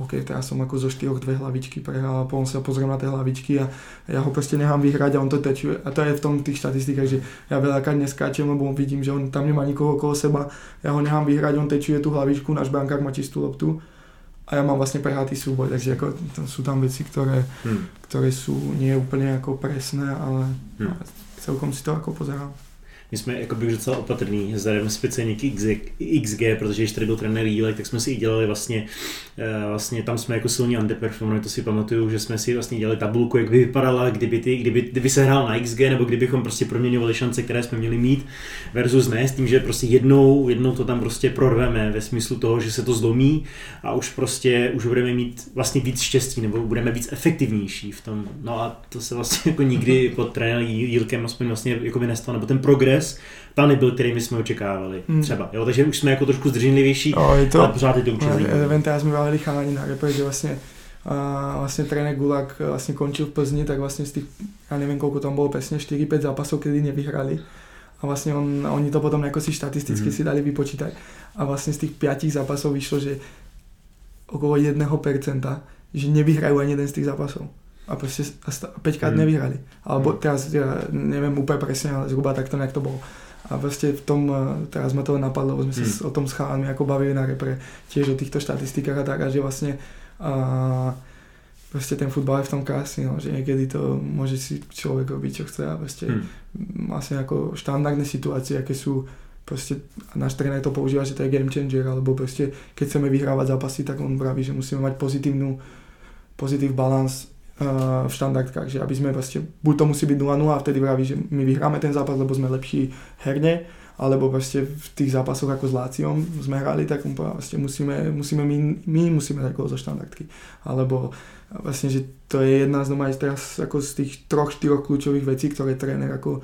[SPEAKER 2] OK, teraz som ako zo štyroch dve hlavičky prehral a potom sa pozriem na tie hlavičky a ja ho proste nechám vyhrať a on to tečuje. A to je v tom tých štatistikách, že ja veľakrát neskáčem, lebo vidím, že on tam nemá nikoho okolo seba, ja ho nechám vyhrať, on tečuje tú hlavičku, náš bankár má čistú loptu a ja mám vlastne prehratý súboj, takže ako, to sú tam veci, ktoré, hmm. ktoré sú nie úplne ako presné, ale hmm. celkom si to ako pozerám
[SPEAKER 4] my jsme jako bych docela opatrný, vzhledem speciálně k XG, protože když tady byl trenér Jílek, tak jsme si i dělali vlastně, eh, vlastně tam jsme jako silní underperformovali, to si pamatuju, že jsme si vlastně dělali tabulku, jak by vypadala, kdyby, ty, kdyby, kdyby se hrál na XG, nebo kdybychom prostě proměňovali šance, které jsme měli mít, versus ne, s tím, že prostě jednou, jednou to tam prostě prorveme ve smyslu toho, že se to zlomí a už prostě, už budeme mít vlastně víc štěstí, nebo budeme víc efektivnější v tom. No a to se vlastně jako nikdy pod trenérem Jílkem aspoň vlastně jako by nestalo, nebo ten progres progres, tam nebyl, který my jsme očekávali. Hmm. Třeba. Jo, takže už jsme jako trošku zdrženlivější,
[SPEAKER 2] no, je to,
[SPEAKER 4] ale pořád je to určitě.
[SPEAKER 2] Event, já jsme bavili chalani na repe, že vlastně a vlastne tréner Gulak vlastne končil v Plzni, tak vlastne z tých, ja neviem koľko tam bolo presne, 4-5 zápasov, kedy nevyhrali. A vlastne on, oni to potom nejako si štatisticky mm-hmm. si dali vypočítať. A vlastne z tých 5 zápasov vyšlo, že okolo 1%, že nevyhrajú ani jeden z tých zápasov. A proste 5 krát mm. nevyhrali. Alebo mm. teraz, ja neviem úplne presne, ale zhruba takto nejak to bolo. A proste v tom, eh, teraz ma to napadlo, sme sa mm. o tom s chalami ako bavili na repre, tiež o týchto štatistikách a tak, a že vlastne a proste ten futbal je v tom krásny, no, že niekedy to môže si človek robiť, čo chce a proste mm. vlastne ako štandardné situácie, aké sú proste náš tréner to používa, že to je game changer, alebo proste keď chceme vyhrávať zápasy, tak on praví, že musíme mať pozitívnu pozitív balans v štandardkách, že aby sme vlastne, buď to musí byť 0-0 a vtedy vraví, že my vyhráme ten zápas, lebo sme lepší herne, alebo vlastne v tých zápasoch ako s Láciom sme hrali, tak vlastne musíme, musíme my, my musíme dať zo štandardky. Alebo vlastne, že to je jedna z aj teraz ako z tých troch, štyroch kľúčových vecí, ktoré tréner ako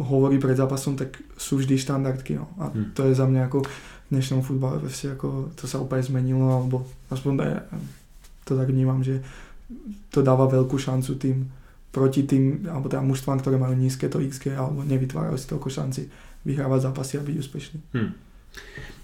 [SPEAKER 2] hovorí pred zápasom, tak sú vždy štandardky. No. A hmm. to je za mňa ako v dnešnom futbale vlastne ako to sa úplne zmenilo, alebo aspoň to tak vnímam, že to dáva veľkú šancu tým proti tým, alebo teda mužstvám, ktoré majú nízke to XG alebo nevytvárajú si toľko šanci vyhrávať zápasy a být úspěšný. Hmm.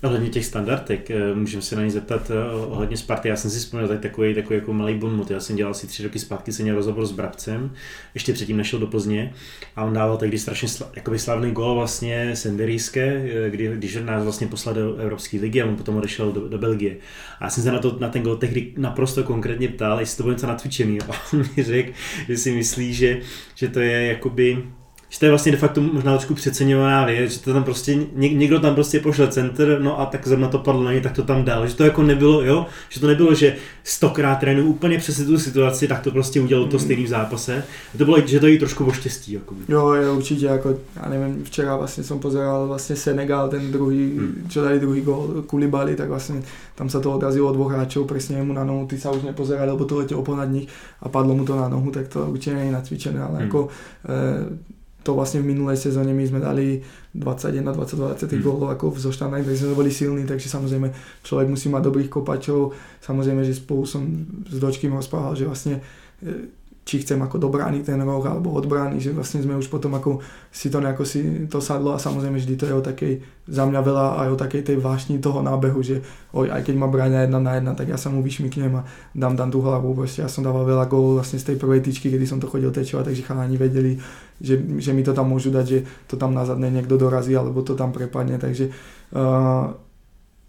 [SPEAKER 4] Ohledně těch standardek, eh, můžeme se na ně zeptat eh, ohledně Sparty. Já jsem si vzpomněl tak takový, takový jako malý bonmot. Já jsem dělal asi tři roky zpátky, jsem měl rozhovor s Brabcem, ještě předtím nešel do Plzně a on dával tehdy strašně sla, slavný gol vlastně Senderijské, eh, kdy, když nás vlastně poslal do Evropské ligy a on potom odešel do, do Belgie. A já jsem se na, to, na ten gol tehdy naprosto konkrétně ptal, jestli to bylo něco natvičený. A on mi řekl, že si myslí, že, že to je jakoby že to je vlastně de facto možná trošku přeceňovaná věc, že to tam prostě, něk, někdo tam prostě pošle center, no a tak zrovna to padlo na ně, tak to tam dal, že to jako nebylo, jo, že to nebylo, že stokrát trénuju úplně přesně tu situaci, tak to prostě udělal to mm. stejný v zápase, to bylo, že to je trošku o štěstí. Jako.
[SPEAKER 2] Jo, jo, určitě, jako, já nevím, včera vlastně jsem pozeral vlastně Senegal, ten druhý, hmm. čo dali druhý gol, Kulibali, tak vlastně tam se to odrazilo od dvoch hráčov, presne mu na nohu, ty sa už nepozerali, lebo to letělo ponad nich a padlo mu to na nohu, tak to určitě není nacvičené, ale hmm. jako e, to vlastne v minulej sezóne my sme dali 21, 20, 20 mm. gólov ako zo štandard, takže sme boli silní, takže samozrejme človek musí mať dobrých kopačov, samozrejme, že spolu som s Dočkým rozprával, že vlastne e, či chcem ako dobrániť ten roh alebo odbrániť, že vlastne sme už potom ako si to nejako si to sadlo a samozrejme vždy to je o takej, za mňa veľa aj o takej tej vášni toho nábehu, že oj, aj keď ma bráňa jedna na jedna, tak ja sa mu vyšmyknem a dám tam tú hlavu, proste ja som dával veľa gólov vlastne z tej prvej tyčky, kedy som to chodil tečovať, takže chalani vedeli, že, že mi to tam môžu dať, že to tam na zadne niekto dorazí alebo to tam prepadne, takže uh,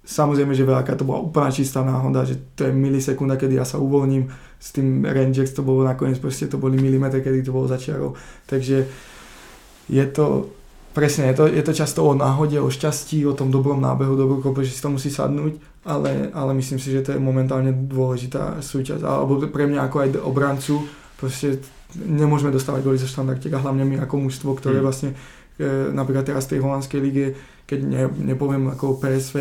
[SPEAKER 2] Samozrejme, že veľká to bola úplná čistá náhoda, že to je milisekunda, kedy ja sa uvoľním s tým Rangers, to bolo nakoniec proste to boli milimetre, kedy to bolo začiarov. Takže je to, presne, je to, je to často o náhode, o šťastí, o tom dobrom nábehu, dobrú kope, že si to musí sadnúť, ale, ale myslím si, že to je momentálne dôležitá súčasť, alebo pre mňa ako aj obrancu, proste nemôžeme dostávať goly zo štandardiek a hlavne my ako mužstvo, ktoré mm. vlastne e, napríklad teraz v tej holandskej lige keď ne, nepoviem ako PSV,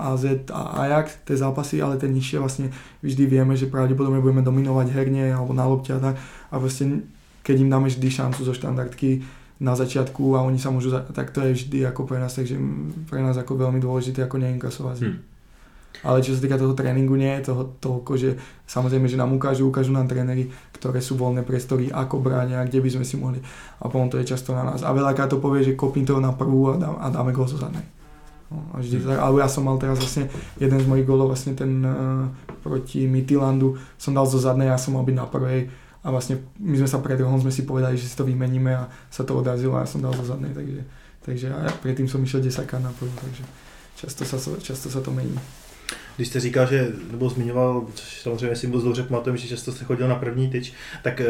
[SPEAKER 2] AZ a Ajax, tie zápasy, ale tie nižšie vlastne vždy vieme, že pravdepodobne budeme dominovať herne alebo na lopte a tak. A vlastne keď im dáme vždy šancu zo štandardky na začiatku a oni sa môžu, tak to je vždy ako pre nás, takže pre nás ako veľmi dôležité ako neinkasovať. Hmm. Ale čo sa týka toho tréningu, nie je toho toľko, že samozrejme, že nám ukážu, ukážu nám tréneri, ktoré sú voľné priestory, ako bráňa, kde by sme si mohli. A potom to je často na nás. A veľakrát to povie, že kopím to na prvú a, dá, a dáme gol zo zadnej. No, a vždy, tak, ale ja som mal teraz vlastne jeden z mojich golov, vlastne ten uh, proti Midtjyllandu, som dal zo zadnej a som mal byť na prvej a vlastne my sme sa pred rohom sme si povedali, že si to vymeníme a sa to odrazilo a ja som dal zo zadnej, takže, takže a predtým som išiel 10 na prvú, takže často sa, často sa to mení.
[SPEAKER 1] Když jste říkal, že, nebo zmiňoval, což samozřejmě si moc dobře pamatuju, že často se chodil na první tyč, tak eh,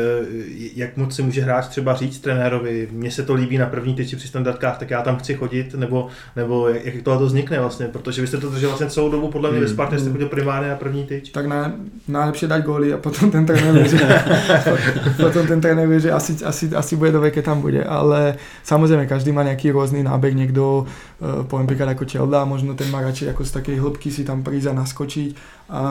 [SPEAKER 1] jak moc si může hráč třeba říct trenérovi, mně se to líbí na první tyči při standardkách, tak já tam chci chodit, nebo, nebo jak, jak tohle to vznikne vlastně, protože vy jste to držel vlastně celou dobu, podle mě hmm. ve Spartě jste chodil primárně na první tyč.
[SPEAKER 2] Tak na, najlepšie dať góly a potom ten trenér že, potom ten trenér vie, že asi, asi, asi bude dobre, keď tam bude, ale samozrejme každý má nejaký rôzny nábeh, niekto, uh, poviem príklad ako Čelda, možno ten má radšej ako z takej hĺbky si tam prísť a naskočiť a,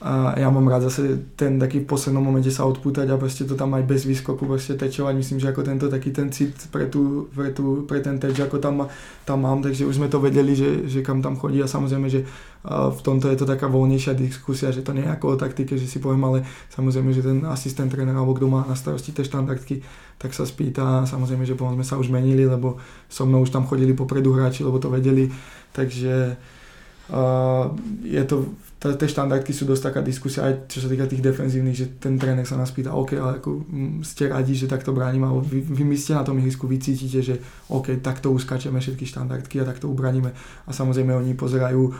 [SPEAKER 2] a ja mám rád zase ten taký v poslednom momente sa odpútať a proste to tam aj bez výskoku proste tečovať. Myslím, že ako tento taký ten cit pre, tú, pre, tú, pre ten teč, ako tam, tam mám, takže už sme to vedeli, že, že kam tam chodí a samozrejme, že v tomto je to taká voľnejšia diskusia, že to nie je ako o taktike, že si poviem, ale samozrejme, že ten asistent tréner alebo kto má na starosti tie štandardky, tak sa spýta, samozrejme, že potom sme sa už menili, lebo so mnou už tam chodili popredu hráči, lebo to vedeli, takže je to, tie štandardky sú dosť taká diskusia aj čo sa týka tých defenzívnych, že ten tréner sa nás pýta, OK, ale ako ste radi, že takto bránim, alebo vy, vy, vy ste na tom ihrisku, vy cítite, že OK, takto uskačeme všetky štandardky a takto ubraníme. A samozrejme oni pozerajú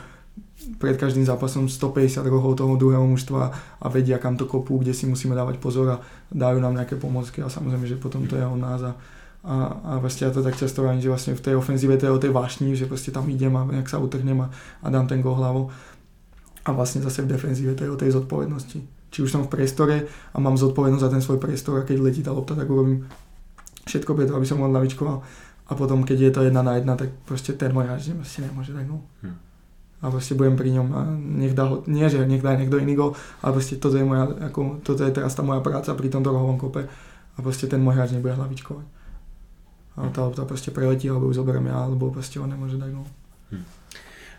[SPEAKER 2] pred každým zápasom 150 rohov toho druhého mužstva a vedia, kam to kopú, kde si musíme dávať pozor a dajú nám nejaké pomocky a samozrejme, že potom to je o nás a a, a vlastne ja to tak často vravím, že vlastne v tej ofenzíve to je o tej vášni, že proste tam idem a nejak sa utrhnem a, a dám ten gol hlavou. A vlastne zase v defenzíve to je o tej zodpovednosti. či už som v priestore a mám zodpovednosť za ten svoj priestor a keď letí tá lopta, tak urobím všetko preto, aby som ho lavičkoval. A potom, keď je to jedna na jedna, tak proste ten môj hráč proste nemôže dať gol. Hm. A proste budem pri ňom a nech dá ho, nie že nech dá niekto iný gol, ale proste toto je, moja, ako, toto je teraz tá moja práca pri tomto rohovom kope a proste ten môj hráč nebude hlavičkovať. A tá lopta proste preletí, alebo ju zoberiem ja, alebo proste on nemôže dať gol. Hm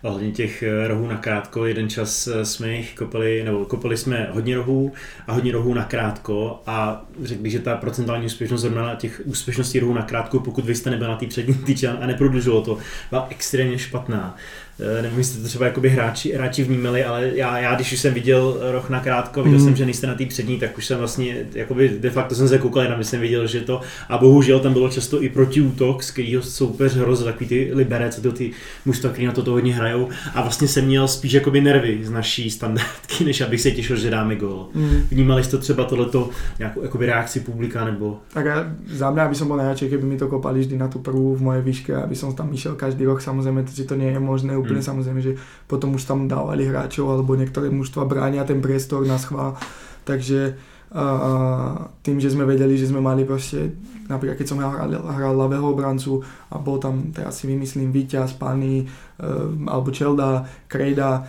[SPEAKER 4] hodně těch eh, rohů na krátko. Jeden čas eh, jsme jich kopali, nebo kopali jsme hodně rohů a hodně rohů na krátko a řekl bych, že ta procentuální úspěšnost zrovna na těch úspěšností rohů na krátko, pokud vy jste nebyl na té přední týče a neprodlužilo to, byla extrémně špatná. Eh, nevím, jestli to třeba jakoby hráči, hráči vnímali, ale já, já když už jsem viděl roh na krátko, viděl mm. jsem, že nejste na té přední, tak už jsem vlastně, jakoby de facto jsem se koukal, jenom jsem viděl, že to, a bohužel tam bylo často i protiútok, z kterého soupeř hrozil takový ty liberec, to ty mužstva, který na toto hodně hrajou a vlastně jsem měl spíš jakoby nervy z naší standardky, než abych se těšil, že dáme gol. Mm. Vnímali jste třeba tohleto nějakou jakoby reakci publika nebo?
[SPEAKER 2] Tak já, za mě, aby som bol najradšej, keby mi to kopali vždy na tu prvú v mojej výške, aby som tam išiel každý rok, samozrejme, že to nie je možné úplne mm. samozrejme, že potom už tam dávali hráčov alebo niektoré mužstva bránia ten priestor na schvál. Takže a, tým, že sme vedeli, že sme mali proste, napríklad keď som hral, hral ľavého obrancu a bol tam, teraz si vymyslím, Víťaz, Pani, e, alebo Čelda, Krejda,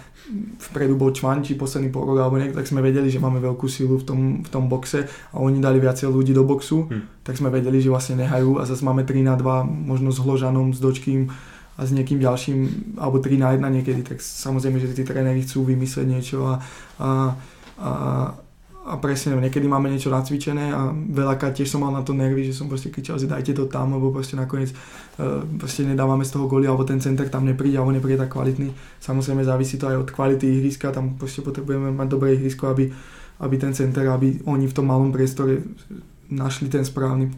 [SPEAKER 2] vpredu bol Čvanči posledný pol rok alebo niekto, tak sme vedeli, že máme veľkú silu v tom, v tom boxe a oni dali viacej ľudí do boxu, hmm. tak sme vedeli, že vlastne nehajú a zase máme 3 na 2, možno s Hložanom, s Dočkým, a s niekým ďalším, alebo 3 na 1 niekedy, tak samozrejme, že tí tréneri chcú vymyslieť niečo a, a, a, a presne, niekedy máme niečo nacvičené a veľakrát tiež som mal na to nervy, že som proste kričal, že dajte to tam, lebo proste nakoniec uh, proste nedávame z toho goly, alebo ten center tam nepríde, alebo nepríde tak kvalitný. Samozrejme závisí to aj od kvality ihriska, tam proste potrebujeme mať dobré ihrisko, aby, aby ten center, aby oni v tom malom priestore našli ten správny,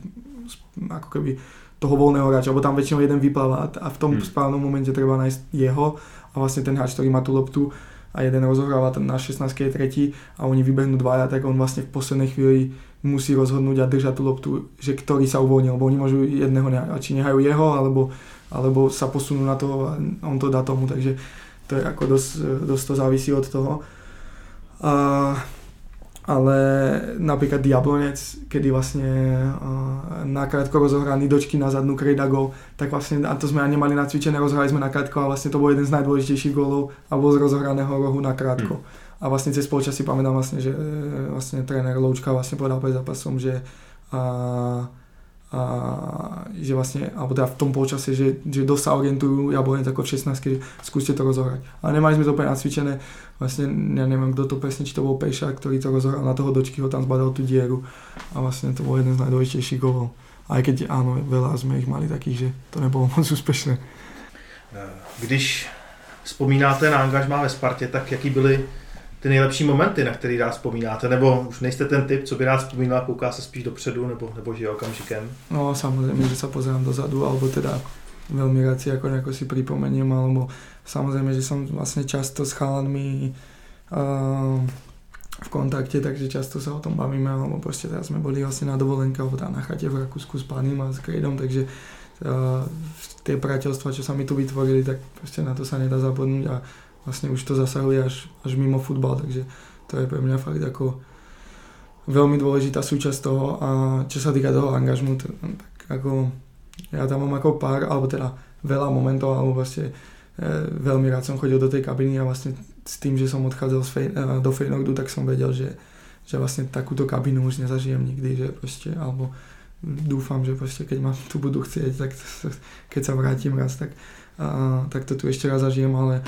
[SPEAKER 2] ako keby toho voľného hráča, lebo tam väčšinou jeden vypláva a v tom hmm. správnom momente treba nájsť jeho a vlastne ten hráč, ktorý má tú loptu a jeden rozohráva ten na 16 je tretí a oni vybehnú dvaja, tak on vlastne v poslednej chvíli musí rozhodnúť a držať tú loptu, že ktorý sa uvoľnil, lebo oni môžu jedného a či nehajú jeho, alebo, alebo sa posunú na to a on to dá tomu, takže to je ako dosť, dosť to závisí od toho. A ale napríklad Diablonec, kedy vlastne uh, nakrátko rozohraný dočky na zadnú krejda gol, tak vlastne, a to sme ani nemali nacvičené, rozohrali sme nakrátko a vlastne to bol jeden z najdôležitejších golov a bol z rozohraného rohu nakrátko. Hmm. A vlastne cez polčas si pamätám vlastne, že e, vlastne tréner Loučka vlastne povedal pred zápasom, že uh, a že vlastne, alebo teda v tom polčase, že, že dosť sa orientujú Jablonec ako v 16, že skúste to rozohrať. Ale nemali sme to úplne nacvičené, vlastne ja neviem kto to presne, či to bol Pejša, ktorý to rozohral na toho dočky, ho tam zbadal tú dieru a vlastne to bol jeden z najdôležitejších golov. Aj keď áno, veľa sme ich mali takých, že to nebolo moc úspešné.
[SPEAKER 1] Když vzpomínáte na angažmá ve Spartě, tak jaký byly ty nejlepší momenty, na který rád vzpomínáte? Nebo už nejste ten typ, co by rád vzpomínal, kouká se spíš dopředu, nebo, nebo žije okamžikem?
[SPEAKER 2] No samozrejme, že sa pozerám dozadu, alebo teda veľmi rád si ako nejako si pripomeniem, alebo samozrejme, že som vlastne často s chalanmi uh, v kontakte, takže často sa o tom bavíme, alebo proste teraz sme boli vlastne na dovolenke, alebo tam na chate v Rakúsku s pánim a s Krejdom, takže uh, tie priateľstva, čo sa mi tu vytvorili, tak proste na to sa nedá zabudnúť a vlastne už to zasahuje až, až mimo futbal, takže to je pre mňa fakt ako veľmi dôležitá súčasť toho a čo sa týka toho angažmu, tak ako ja tam mám ako pár, alebo teda veľa momentov, alebo vlastne veľmi rád som chodil do tej kabiny a vlastne s tým, že som odchádzal z fej, e, do Feynogdu, tak som vedel, že, že vlastne takúto kabinu už nezažijem nikdy, že proste, alebo dúfam, že proste keď ma tu budú chcieť, tak keď sa vrátim raz, tak, a, tak to tu ešte raz zažijem, ale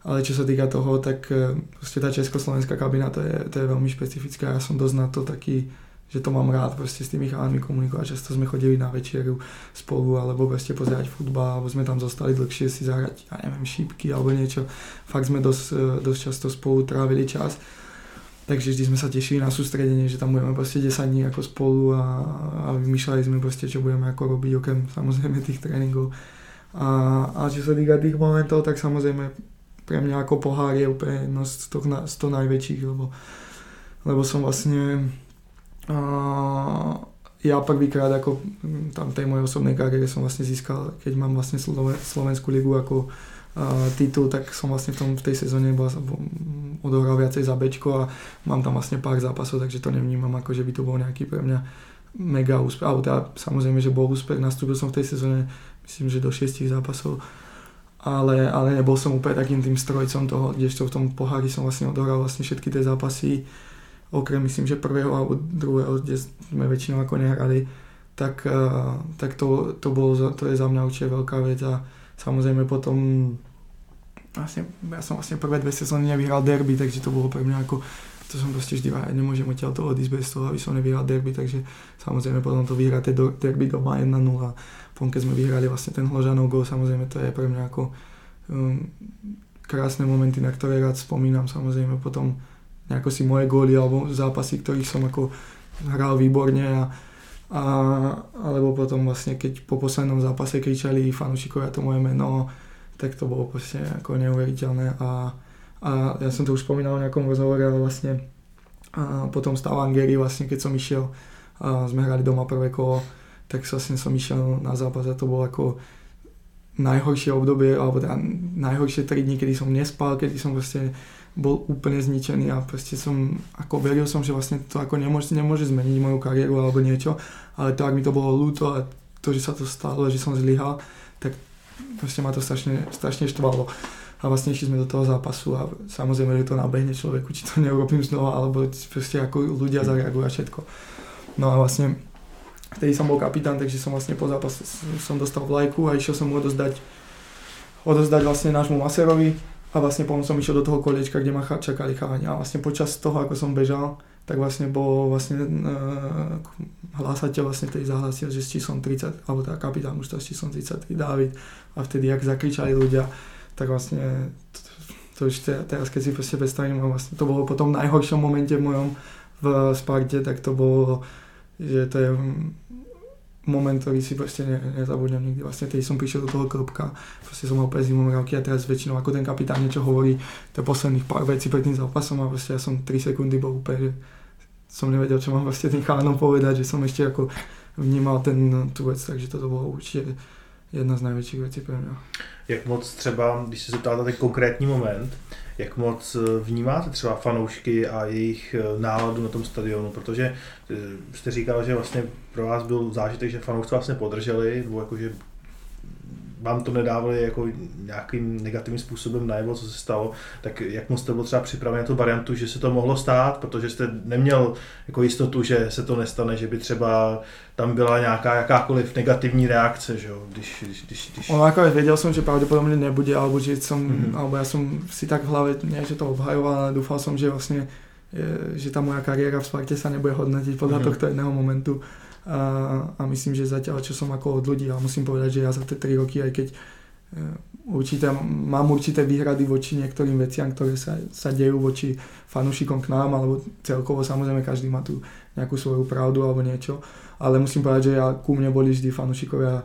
[SPEAKER 2] ale čo sa týka toho, tak e, proste tá československá kabina to je, to je veľmi špecifická. Ja som dosť na to taký, že to mám rád proste s tými chalami komunikovať. Často sme chodili na večeru spolu, alebo proste pozerať futbal, alebo sme tam zostali dlhšie si zahrať, ja neviem, šípky alebo niečo. Fakt sme dosť, e, dosť často spolu trávili čas. Takže vždy sme sa tešili na sústredenie, že tam budeme proste 10 dní ako spolu a, a vymýšľali sme proste, čo budeme ako robiť, okrem samozrejme tých tréningov. A, a čo sa týka tých momentov, tak samozrejme pre mňa ako pohár je úplne jedno z toho, z toho najväčších, lebo, lebo som vlastne ja prvýkrát ako tam tej mojej osobnej kariére som vlastne získal, keď mám vlastne Slovenskú ligu ako titul, tak som vlastne v, tom, v tej sezóne bol odohral viacej za Bčko a mám tam vlastne pár zápasov, takže to nevnímam ako, že by to bol nejaký pre mňa mega úspech, alebo teda samozrejme, že bol úspech, nastúpil som v tej sezóne, myslím, že do šiestich zápasov, ale, ale nebol som úplne takým tým strojcom toho, kdežto v tom pohári som vlastne odohral vlastne všetky tie zápasy, okrem myslím, že prvého alebo druhého, kde sme väčšinou ako nehrali, tak, eh, tak to, to, bolo, to je za mňa určite veľká vec a samozrejme potom vlastne, ja som vlastne prvé dve sezóny nevyhral derby, takže to bolo pre mňa ako to som proste vždy ja nemôžem odtiaľ to odísť bez toho, aby som nevyhral derby, takže samozrejme potom to vyhráte do, derby doma 1-0 a potom keď sme vyhrali vlastne ten Hložanov gol, samozrejme to je pre mňa ako um, krásne momenty, na ktoré rád spomínam, samozrejme potom nejako si moje góly alebo zápasy, ktorých som ako hral výborne a, a alebo potom vlastne keď po poslednom zápase kričali fanúšikovia to moje meno, tak to bolo proste ako neuveriteľné a a ja som to už spomínal v nejakom rozhovore, ale vlastne a potom stal Angeri vlastne, keď som išiel a sme hrali doma prvé kolo, tak vlastne som išiel na zápas a to bolo ako najhoršie obdobie, alebo teda najhoršie 3 dní, kedy som nespal, kedy som proste bol úplne zničený a proste som, ako veril som, že vlastne to ako nemôže, nemôže zmeniť moju kariéru alebo niečo, ale to, ak mi to bolo ľúto a to, že sa to stalo, že som zlyhal, tak proste ma to strašne, strašne štvalo a vlastne išli sme do toho zápasu a samozrejme, že to nabehne človeku, či to neurobím znova, alebo proste ako ľudia zareagujú a všetko. No a vlastne vtedy som bol kapitán, takže som vlastne po zápase som dostal vlajku a išiel som mu odozdať, odozdať vlastne nášmu maserovi a vlastne potom som išiel do toho koliečka, kde ma čakali chalani. A vlastne počas toho, ako som bežal, tak vlastne bol vlastne uh, hlásateľ vlastne tej zahlásil, že s číslom 30, alebo teda kapitán už s číslom 33 Dávid. A vtedy, ak zakričali ľudia, tak vlastne to, to už teraz keď si proste predstavím, vlastne to bolo po tom najhoršom momente v mojom v Sparte, tak to bolo, že to je moment, ktorý si proste ne, nezabudnem nikdy. Vlastne keď som prišiel do toho klubka, proste som mal úplne zimomrávky a teraz väčšinou ako ten kapitán niečo hovorí, to posledných pár vecí pred tým zápasom a proste ja som 3 sekundy bol úplne, že som nevedel, čo mám vlastne tým chánom povedať, že som ešte ako vnímal ten, tú vec, takže toto bolo určite jedna z největších věcí pro mě.
[SPEAKER 1] Jak moc třeba, když se zeptáte ten konkrétní moment, jak moc eh, vnímáte třeba fanoušky a jejich eh, náladu na tom stadionu, protože eh, jste říkal, že vlastně pro vás byl zážitek, že fanoušci vlastně podrželi, nebo jakože vám to nedávali jako nějakým negativním způsobem najevo, co se stalo, tak jak moc jste byl třeba připraven na tu variantu, že se to mohlo stát, protože jste neměl jako jistotu, že se to nestane, že by třeba tam byla nějaká jakákoliv negativní reakce, že jo, když, když, když, když...
[SPEAKER 2] Ono ako vedel som, že pravdepodobne nebude, alebo že som, mm-hmm. alebo ja som si tak v hlave že to obhajoval, ale dúfal som, že vlastne že tá moja kariéra v Sparte sa nebude hodnotiť podľa mm-hmm. tohto jedného momentu a, a myslím, že zatiaľ, čo som ako od ľudí, ale musím povedať, že ja za tie 3 roky, aj keď e, určité, mám určité výhrady voči niektorým veciam, ktoré sa, sa dejú voči fanúšikom k nám, alebo celkovo samozrejme každý má tu nejakú svoju pravdu alebo niečo, ale musím povedať, že ja, ku mne boli vždy fanúšikovia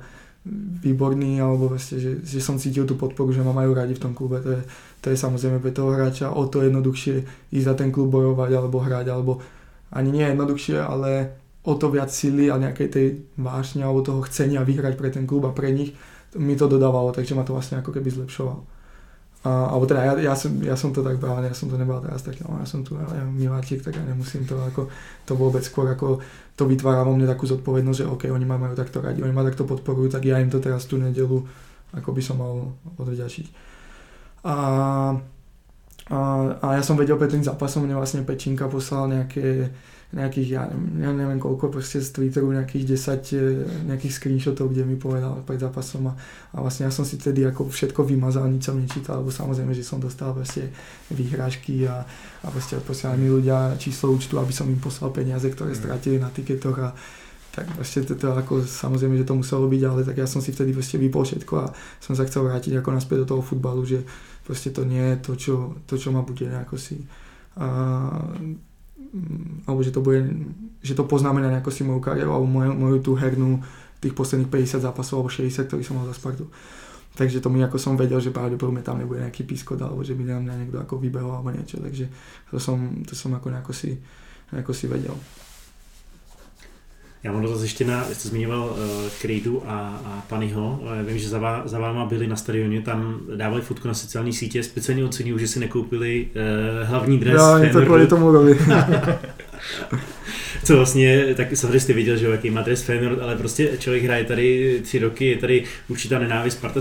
[SPEAKER 2] výborní, alebo vlastne, že, že som cítil tú podporu, že ma majú radi v tom klube. To je, to je samozrejme pre toho hráča o to jednoduchšie ísť za ten klub bojovať alebo hrať, alebo ani nie jednoduchšie, ale o to viac síly a nejakej tej vášne alebo toho chcenia vyhrať pre ten klub a pre nich mi to dodávalo, takže ma to vlastne ako keby zlepšovalo. A, alebo teda ja, ja, som, ja som to tak bral, ja som to nebral teraz tak, no, ja som tu ja, miláčik, tak ja nemusím to ako, to vôbec skôr ako to vytvára vo mne takú zodpovednosť, že OK, oni ma majú takto radi, oni ma takto podporujú, tak ja im to teraz tú nedelu ako by som mal odvďačiť. A, a, a ja som vedel pred tým zápasom, mne vlastne Pečinka poslal nejaké nejakých, ja neviem, ja neviem koľko proste z Twitteru, nejakých 10 e, nejakých screenshotov, kde mi povedal pred zápasom a, a vlastne ja som si tedy ako všetko vymazal, nič som nečítal, lebo samozrejme, že som dostal proste výhražky a, a proste posielali mi ľudia číslo účtu, aby som im poslal peniaze, ktoré mm. stratili na tiketoch a tak proste to, to ako samozrejme, že to muselo byť, ale tak ja som si vtedy proste vypol všetko a som sa chcel vrátiť ako naspäť do toho futbalu, že proste to nie je to, čo, to, čo ma bude nejako si a, alebo že to bude, že to poznamená nejako si moju kariéru alebo moju, moju tú hernú tých posledných 50 zápasov alebo 60, ktorý som mal za Spartu. Takže to mi ako som vedel, že pravdepodobne tam nebude nejaký pískot alebo že by mňa niekto ako vybehol alebo niečo, takže to som, to som ako nejako si, nejako si vedel.
[SPEAKER 4] Já mám dotaz ještě na, jste zmiňoval uh, Krejdu a, a Panyho. Uh, vím, že za, vá, za váma byli na stadioně, tam dávali fotku na sociální sítě, speciálně oceňují, že si nekoupili uh, hlavní dres.
[SPEAKER 2] Já ani to kvůli tomu robí.
[SPEAKER 4] Co vlastně, tak samozřejmě jste viděl, že jaký má dres Feyenoord, ale prostě člověk hraje tady tři roky, je tady určitá nenávist Sparta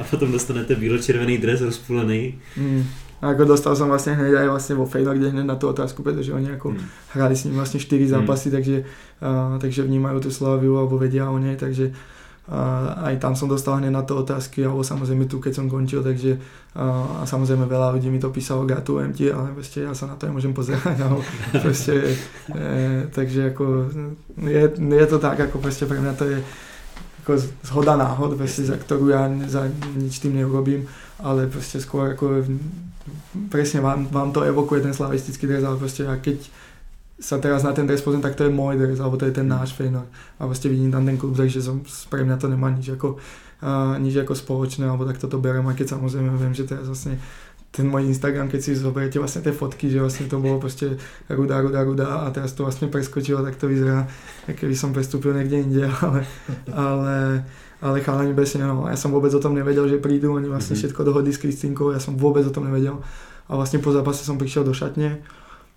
[SPEAKER 4] a potom dostanete bílo-červený dres rozpůlený.
[SPEAKER 2] Mm. A ako dostal som vlastne hneď aj vlastne vo Feynorde hneď na tú otázku, pretože oni ako mm. hrali s ním vlastne 4 hmm. zápasy, mm. takže, uh, takže vnímajú tú Slaviu alebo vedia o nej, takže uh, aj tam som dostal hneď na to otázky, alebo samozrejme tu, keď som končil, takže uh, a samozrejme veľa ľudí mi to písalo, gratulujem ti, ale proste ja sa na to nemôžem pozerať, alebo proste, e, takže ako je, je to tak, ako proste pre mňa to je ako zhoda náhod, proste, za ktorú ja za nič tým neurobím, ale proste skôr ako presne vám, vám to evokuje ten slavistický dres, ale proste a keď sa teraz na ten dres pozriem, tak to je môj dres, alebo to je ten mm. náš Feynor. A proste vidím tam ten klub, takže som, pre mňa to nemá nič ako, uh, nič ako spoločné, alebo tak toto berem, aj keď samozrejme viem, že teraz vlastne ten môj Instagram, keď si zoberiete vlastne tie fotky, že vlastne to bolo proste ruda, ruda, ruda a teraz to vlastne preskočilo, tak to vyzerá, keby som prestúpil niekde inde, ale, ale ale chalani presne, no, ja som vôbec o tom nevedel, že prídu, oni vlastne mm-hmm. všetko dohodli s Kristinkou, ja som vôbec o tom nevedel. A vlastne po zápase som prišiel do šatne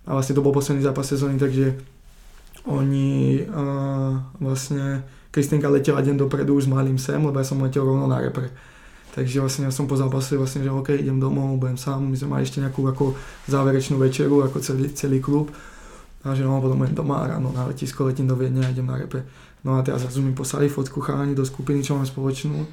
[SPEAKER 2] a vlastne to bol posledný zápas sezóny, takže oni uh, vlastne Kristinka letela deň dopredu už s malým sem, lebo ja som letel rovno na repre. Takže vlastne ja som po zápase vlastne, že OK, idem domov, budem sám, my sme mali ešte nejakú ako záverečnú večeru, ako celý, celý klub. A že no, potom budem doma ráno na letisko, letím do Viedne a idem na repre. No a teraz zrazu mi poslali fotku chalani do skupiny, čo mám spoločnú.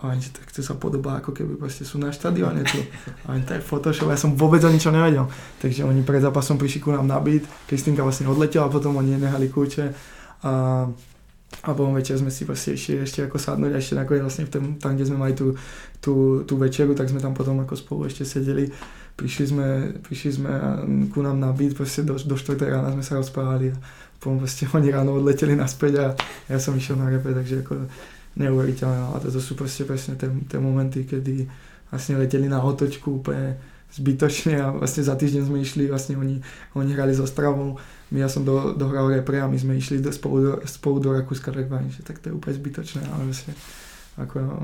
[SPEAKER 2] A oni, tak to sa podobá, ako keby proste sú na štadióne tu. A oni, to je Photoshop, ja som vôbec o ničom nevedel. Takže oni pred zápasom prišli ku nám na byt, Kristýnka vlastne odletela, potom oni nehali kľúče. A, a potom večer sme si vlastne ešte, ešte ako sadnúť a ešte nakoniec vlastne v tom, tam, kde sme mali tú, tú, tú večeru, tak sme tam potom ako spolu ešte sedeli. Prišli sme, prišli sme ku nám na byt, proste do, do 4 rána sme sa rozprávali a potom proste oni ráno odleteli naspäť a ja som išiel na repe, takže ako neuveriteľné. No. A to sú proste presne tie momenty, kedy vlastne leteli na otočku úplne zbytočne a vlastne za týždeň sme išli, vlastne oni, oni hrali so Stravou, my ja som do, dohral repre a my sme išli do, spolu, do, spolu do Rakúska, tak že tak to je úplne zbytočné, ale vlastne ako no,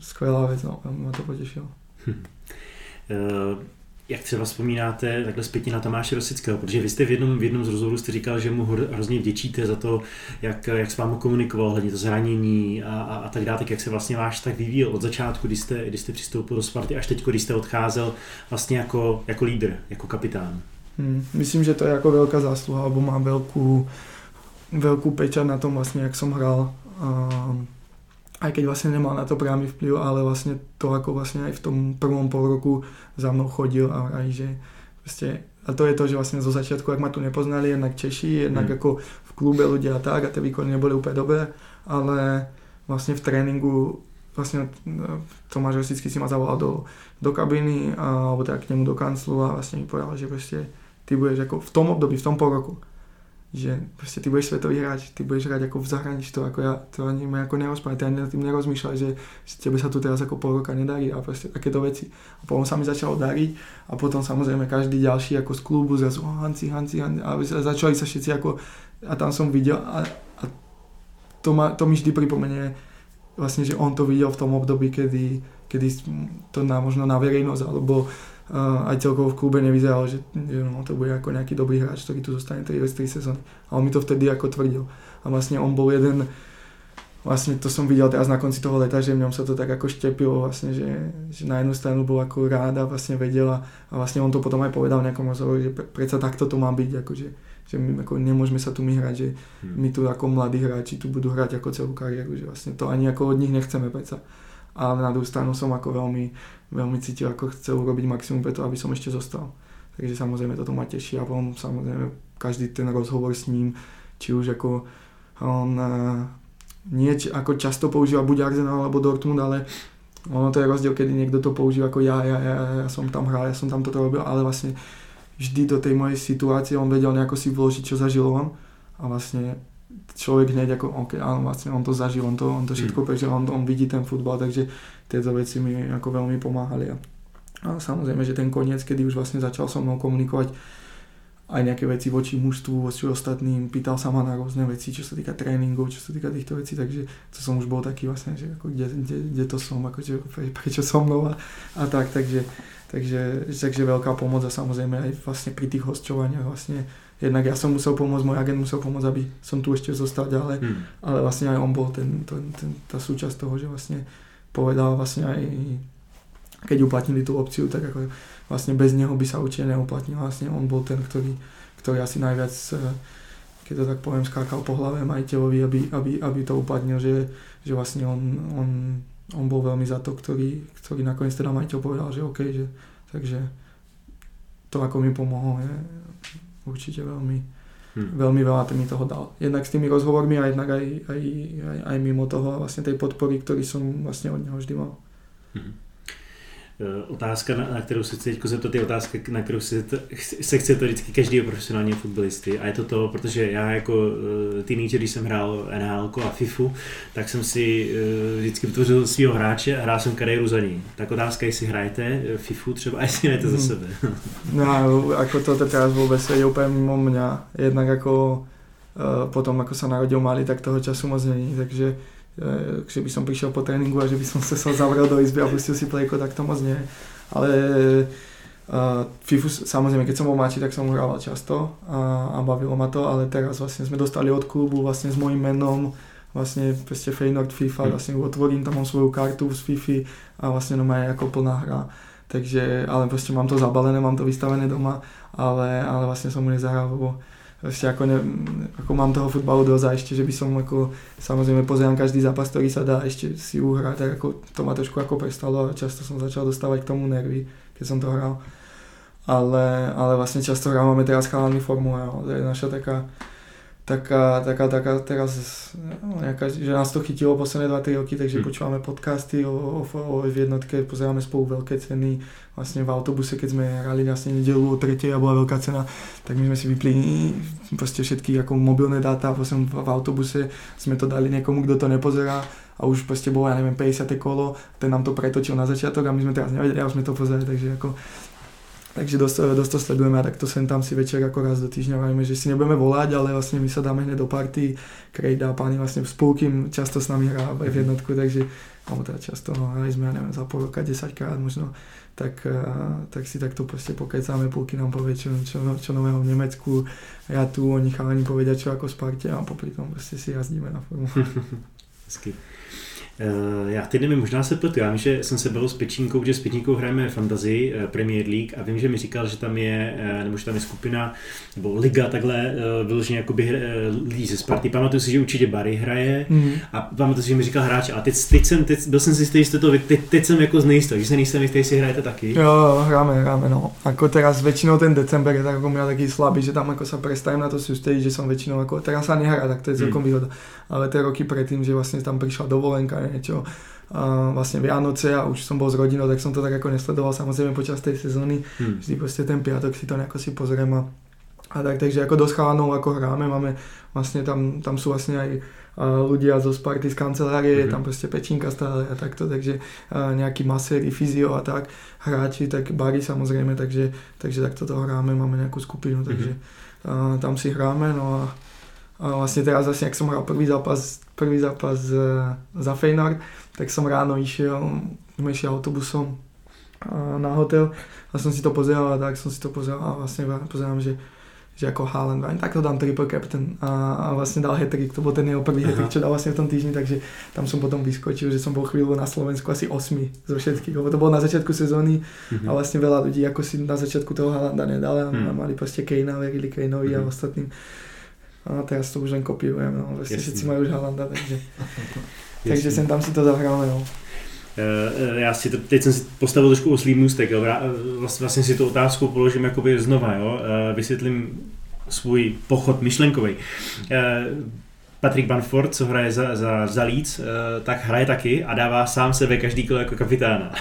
[SPEAKER 2] skvelá vec, no, ma to potešilo. Hm.
[SPEAKER 4] Uh jak třeba vzpomínáte takhle zpětně na Tomáše Rosického, protože vy jste v jednom, v jednom z rozhovorů jste říkal, že mu hrozně vděčíte za to, jak, jak s vámi komunikoval, hledně to zranění a, a, a tak dále, tak jak se vlastně váš tak vyvíjel od začátku, kdy jste, kdy jste přistoupil do Sparty, až teď, když jste odcházel vlastně jako, jako lídr, jako kapitán.
[SPEAKER 2] Hmm, myslím, že to je jako velká zásluha, alebo má velkou, velkou pečať na tom vlastně, jak som hral. Um, aj keď vlastne nemal na to priamy vplyv, ale vlastne to ako vlastne aj v tom prvom pol roku za mnou chodil a aj že vlastne, a to je to, že vlastne zo začiatku, ak ma tu nepoznali, jednak Češi, jednak mm. ako v klube ľudia a tak a tie výkony neboli úplne dobré, ale vlastne v tréningu vlastne no, Tomáš Rosický si ma zavolal do, do kabiny a, alebo teda k nemu do kanclu a vlastne mi povedal, že proste ty budeš ako v tom období, v tom pol roku že proste ty budeš svetový hráč, ty budeš hrať ako v zahraničí, to ako ja, to ani ma ako nerozprávať, ty ani nad tým nerozmýšľaj, že, že tebe sa tu teraz ako pol roka nedarí a proste takéto veci. A potom sa mi začalo dariť a potom samozrejme každý ďalší ako z klubu zrazu, oh, Hanci, Hanci, Hanci a začali sa všetci ako, a tam som videl a, a to, ma, to mi vždy pripomenie vlastne, že on to videl v tom období, kedy, kedy to na, možno na verejnosť alebo aj celkovo v klube nevyzeralo, že, že no, to bude ako nejaký dobrý hráč, ktorý tu zostane 3 3 sezóny. A on mi to vtedy ako tvrdil. A vlastne on bol jeden, vlastne to som videl teraz na konci toho leta, že v ňom sa to tak ako štepilo vlastne, že, že na jednu stranu bol ako rád a vlastne vedela a vlastne on to potom aj povedal v nejakom rozhovoru, že predsa takto to má byť, akože, že my ako nemôžeme sa tu my hrať, že hmm. my tu ako mladí hráči tu budú hrať ako celú kariéru, že vlastne to ani ako od nich nechceme predsa. A na druhú stranu som ako veľmi veľmi cítil, ako chcel urobiť maximum preto, aby som ešte zostal. Takže samozrejme toto ma teší a potom samozrejme každý ten rozhovor s ním, či už ako on uh, nie ako často používa buď Arsenal alebo Dortmund, ale ono to je rozdiel, kedy niekto to používa ako ja, ja, ja, ja som tam hral, ja som tam toto robil, ale vlastne vždy do tej mojej situácie on vedel nejako si vložiť, čo zažil on a vlastne človek hneď ako, ok, áno, vlastne on to zažil, on to, on to všetko mm. prežil, on, on vidí ten futbal, takže tieto veci mi ako veľmi pomáhali. A, a samozrejme, že ten koniec, kedy už vlastne začal so mnou komunikovať aj nejaké veci voči mužstvu, voči ostatným, pýtal sa ma na rôzne veci, čo sa týka tréningov, čo sa týka týchto vecí, takže to som už bol taký vlastne, že ako kde, kde, kde to som, ako, že, pre, prečo som mnou a, a tak, takže, takže, takže veľká pomoc a samozrejme aj vlastne pri tých hosťovaniach vlastne jednak ja som musel pomôcť, môj agent musel pomôcť, aby som tu ešte zostal ďalej, hmm. ale vlastne aj on bol ten, ten, ten, tá súčasť toho, že vlastne povedal vlastne aj keď uplatnili tú opciu, tak ako vlastne bez neho by sa určite neuplatnil. Vlastne on bol ten, ktorý, ktorý asi najviac, eh, keď to tak poviem, skákal po hlave majiteľovi, aby, aby, aby to uplatnil, že, že vlastne on, on, on bol veľmi za to, ktorý, ktorý nakoniec teda majiteľ povedal, že OK, že, takže to ako mi pomohlo je určite veľmi, hmm. veľmi veľa mi toho dal. Jednak s tými rozhovormi a jednak aj, aj, aj, aj mimo toho vlastne tej podpory, ktorý som vlastne od neho vždy mal. Hmm.
[SPEAKER 4] Eh, otázka, na kterou se chci teď zeptat, je otázka, na kterou se, se chce to vždycky každého profesionálního fotbalisty. A je to to, protože já jako uh, teenager, když jsem hrál NHL a FIFU, tak jsem si uh, vždycky vytvořil svého hráče a hrál jsem kariéru za ní. Tak otázka, jestli hrajete FIFU třeba a jestli hrajete za mhm. sebe.
[SPEAKER 2] no, ako to teraz vôbec je úplne mimo mňa. Jednak ako uh, potom, ako sa narodil malý, tak toho času moc není, takže že by som prišiel po tréningu a že by som sa zavrel do izby a pustil si plejko, tak to moc nie. Ale uh, FIFU, samozrejme, keď som bol mladší, tak som hrával často a, a bavilo ma to, ale teraz vlastne sme dostali od klubu vlastne s mojím menom, vlastne proste Feyenoord FIFA, hm. vlastne otvorím, tam mám svoju kartu z FIFA a vlastne no je ako plná hra. Takže, ale proste mám to zabalené, mám to vystavené doma, ale, ale vlastne som mu nezahral, lebo ešte ako, ne, ako mám toho futbalu dosť a ešte, že by som ako, samozrejme pozerám každý zápas, ktorý sa dá ešte si uhrať, tak ako to ma trošku ako prestalo a často som začal dostávať k tomu nervy, keď som to hral. Ale, ale vlastne často hrávame teraz chalami formu a je naša taká taká, taká, taká teraz, no, nejaká, že nás to chytilo posledné 2-3 roky, takže hmm. počúvame podcasty o, o, o, v jednotke, pozeráme spolu veľké ceny, vlastne v autobuse, keď sme hrali vlastne nedelu o 3 a bola veľká cena, tak my sme si vypli proste všetky ako mobilné dáta, potom v, v autobuse sme to dali niekomu, kto to nepozerá a už proste bolo, ja neviem, 50. kolo, ten nám to pretočil na začiatok a my sme teraz nevedeli, už sme to pozerali, takže ako Takže dosť, dosť to sledujeme a takto sem tam si večer ako raz do týždňa vajme, že si nebudeme volať, ale vlastne my sa dáme hneď do party. Krejda a páni vlastne spolkým často s nami hrá v jednotku, takže alebo teda často, no hrali sme, ja neviem, za pol roka 10 krát možno, tak, tak si takto proste pokecáme, púky nám povie, čo, čo, čo nového v Nemecku, ja tu, oni chalani povedia, čo ako Sparte a popri tom proste si jazdíme na formu.
[SPEAKER 4] Eh, já teď nevím, možná se pletu. Já vím, že jsem se bavil s Pečínkou, že s Pečínkou hrajeme Fantasy eh, Premier League a vím, že mi říkal, že tam je, eh, nebo že tam je skupina, nebo liga takhle vyloženě jakoby lidí ze Sparty. Pamatuju si, že určitě Barry hraje mm. a pamatuju si, že mi říkal hráč. A teď, teď jsem, teď, byl jsem si jistý, že to, teď, teď jsem jako znejistý, že se nejsem jistý, jestli hrajete taky.
[SPEAKER 2] Jo, hráme, hráme, no. Ako teraz väčšinou ten december je tak ako mňa taký slabý, že tam ako sa prestajem na to sústrediť, že som väčšinou ako, teraz sa nehrá, tak to je celkom mm. výhoda. Ale tie roky predtým, že vlastne tam prišla dovolenka, niečo, a vlastne Vianoce a už som bol s rodinou, tak som to tak ako nesledoval samozrejme počas tej sezóny. Hmm. Vždy proste ten piatok si to nejako si pozriem a, a tak, takže ako dosť chalanov ako hráme, máme vlastne tam, tam sú vlastne aj ľudia zo Sparty z kancelárie, mm-hmm. je tam proste pečinka stále a takto, takže nejaký maséri, fyzio a tak, hráči, tak bary samozrejme, takže, takže takto to hráme, máme nejakú skupinu, takže mm-hmm. tam si hráme, no a a vlastne teraz vlastne, ak som hral prvý zápas, prvý zápas za Feynord, tak som ráno išiel, sme išli autobusom na hotel a som si to pozeral a tak som si to pozeral a vlastne pozerám, že že ako Haaland, tak to dám triple captain a, a vlastne dal hat-trick, to bol ten jeho prvý hat čo dal vlastne v tom týždni, takže tam som potom vyskočil, že som bol chvíľu na Slovensku asi 8 zo všetkých, lebo to bolo na začiatku sezóny mm-hmm. a vlastne veľa ľudí ako si na začiatku toho Haalanda nedali a mm. mali proste Kejna, verili Kejnovi mm-hmm. a mhm. ostatným a teraz to už len kopírujem, no. Vlastne všetci majú už Halanda, takže, takže sem tam si to zahráme, no.
[SPEAKER 4] Já si to, teď jsem si postavil trošku oslý můstek, jo. Vlastně, vlastně si tu otázku položím jakoby znova, jo. Vysvětlím svůj pochod myšlenkový. Patrik Banford, co hraje za, za, za Leeds, eh, tak hraje taky a dává sám sebe každý kolo jako kapitána.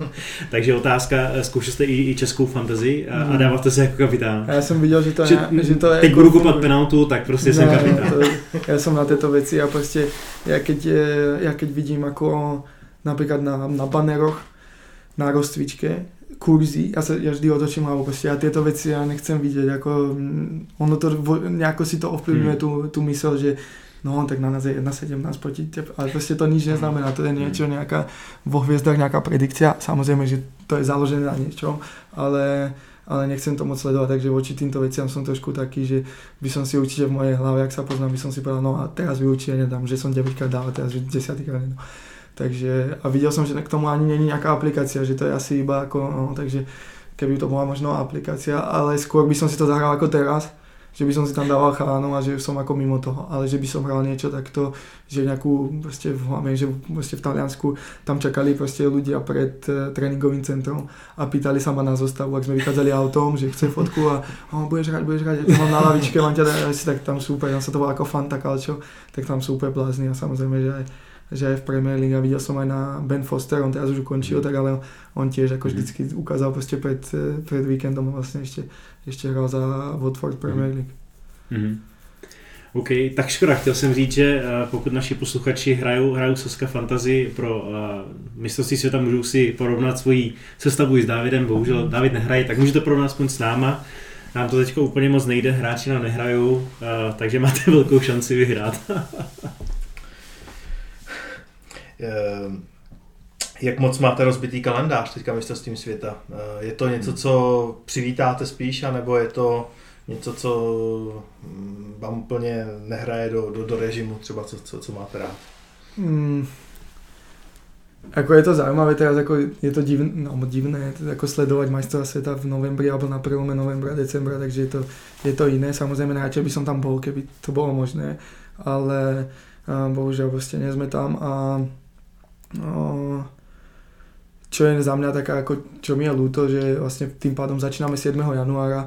[SPEAKER 4] Takže otázka, eh, zkoušel jste i, i českou fantasy a, a hmm. dáváte se jako kapitán.
[SPEAKER 2] Já jsem viděl, že to, že, je, že to
[SPEAKER 4] je... Teď jako budu kopat penaltu, tak prostě ne, jsem kapitán. To,
[SPEAKER 2] já jsem na této věci a prostě, já keď, já keď vidím jako například na, na baneroch, na rozcvičke, kurzy, ja sa ja vždy otočím hlavu, proste ja tieto veci ja nechcem vidieť, ako mm, ono to, nejako si to ovplyvňuje hmm. tú, tú mysel, že no tak na nás je 1,17 proti tebe, ale proste to nič neznamená, to je niečo, nejaká vo hviezdach nejaká predikcia, samozrejme, že to je založené na niečom, ale ale nechcem to moc sledovať, takže voči týmto veciam som trošku taký, že by som si určite v mojej hlave, ak sa poznám, by som si povedal, no a teraz by určite nedám, že som 9 krát dal, teraz 10 krát nedám. Takže, a videl som, že k tomu ani není nejaká aplikácia, že to je asi iba ako, no, takže keby to bola možno aplikácia, ale skôr by som si to zahral ako teraz, že by som si tam dával chalanov a že som ako mimo toho, ale že by som hral niečo takto, že nejakú, proste v hlavne, že proste v Taliansku tam čakali proste ľudia pred uh, tréningovým centrom a pýtali sa ma na zostavu, ak sme vychádzali autom, že chce fotku a oh, budeš hrať, budeš hrať, ja mám na lavičke, mám ťa dať, tak tam super, tam sa to bolo ako Fanta Calcio, tak tam super blázni a samozrejme, že aj že aj v Premier League a videl som aj na Ben Foster, on teraz už ukončil, tak ale on tiež ako mhm. vždycky ukázal proste pred, pred víkendom vlastne ešte, ešte hral za Watford Premier mhm. League. Mm-hmm.
[SPEAKER 4] OK, tak škoda, chtěl jsem říct, že eh, pokud naši posluchači hrajou, hrajou Soska Fantasy pro uh, mistrovství světa, můžou si porovnat svoji sestavu s Davidem, bohužel mhm. David nehraje, tak můžete porovnat aspoň s náma. Nám to teď úplně moc nejde, hráči nám nehrajou, uh, takže máte velkou šanci vyhrát.
[SPEAKER 1] Ehm, jak moc máte rozbitý kalendář teďka mistrovstvím světa? Ehm, je to něco, co přivítáte spíš, anebo je to něco, co mm, vám úplně nehraje do, do, do režimu, třeba co, co, co máte rád? Hmm.
[SPEAKER 2] Ako je to zaujímavé teraz, ako je to divné, no, divné ako sledovať majstra sveta v novembri alebo na prelome novembra, decembra, takže je to, je to iné. Samozrejme, najradšej by som tam bol, keby to bolo možné, ale uh, bohužiaľ proste nie sme tam a No, čo je za mňa taká, ako, čo mi je ľúto, že vlastne tým pádom začíname 7. januára,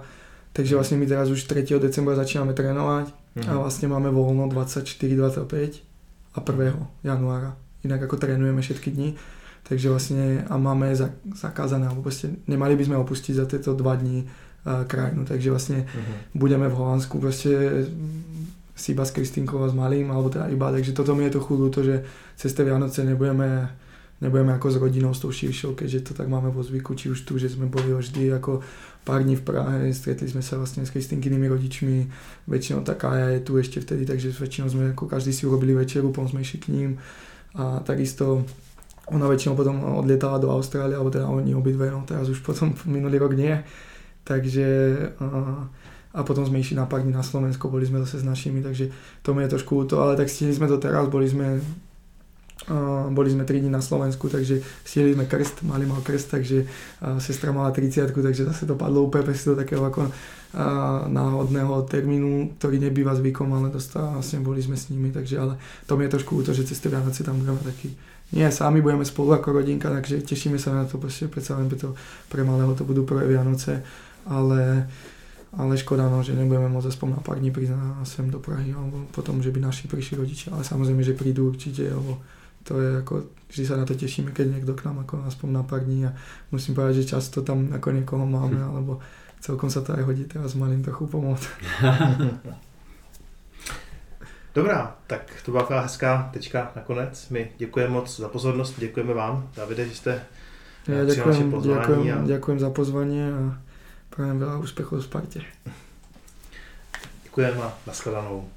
[SPEAKER 2] takže mhm. vlastne my teraz už 3. decembra začíname trénovať a mhm. vlastne máme voľno 24-25 a 1. januára. Inak ako trénujeme všetky dni, takže vlastne a máme zakázané, alebo proste nemali by sme opustiť za tieto dva dní uh, krajinu, takže vlastne uh-huh. budeme v Holandsku proste si iba s Kristínkou a s malým, alebo teda iba, takže toto mi je trochu ľúto, že cez tie Vianoce nebudeme, nebudeme ako s rodinou s tou širšou, keďže to tak máme vo zvyku, či už tu, že sme boli vždy ako pár dní v Prahe, stretli sme sa vlastne s Kristýnkynými rodičmi, väčšinou taká je tu ešte vtedy, takže väčšinou sme ako každý si urobili večeru, potom sme išli k ním. A takisto ona väčšinou potom odlietala do Austrálie, alebo teda oni obidve, no teraz už potom minulý rok nie, takže uh, a potom sme išli na pár dní na Slovensko, boli sme zase s našimi, takže to mi je trošku to, ale tak stihli sme to teraz, boli sme Boli sme 3 dní na Slovensku, takže stihli sme krst, mali mal krst, takže uh, sestra mala 30 takže zase to padlo úplne bez toho takého ako uh, náhodného termínu, ktorý nebýva zvykom, ale dostal, vlastne boli sme s nimi, takže ale to mi je trošku to, že cez tie Vianoce tam budeme taký nie, sami budeme spolu ako rodinka, takže tešíme sa na to, proste predsa len to, pre malého to budú prvé Vianoce, ale ale škoda, no, že nebudeme môcť aspoň na pár dní prísť na, sem do Prahy, alebo potom, že by naši prišli rodičia, ale samozrejme, že prídu určite, lebo to je ako, vždy sa na to tešíme, keď niekto k nám ako aspoň na pár dní a musím povedať, že často tam ako niekoho máme, hm. alebo celkom sa to aj hodí teraz malým trochu pomôcť.
[SPEAKER 1] Dobrá, tak to byla taková hezká tečka nakonec. My děkujeme moc za pozornost, děkujeme vám, Davide, že jste
[SPEAKER 2] ja ďakujem, ďakujem, a... ďakujem za pozvanie a Prajem veľa úspechov v Sparte.
[SPEAKER 1] Ďakujem a nashledanou.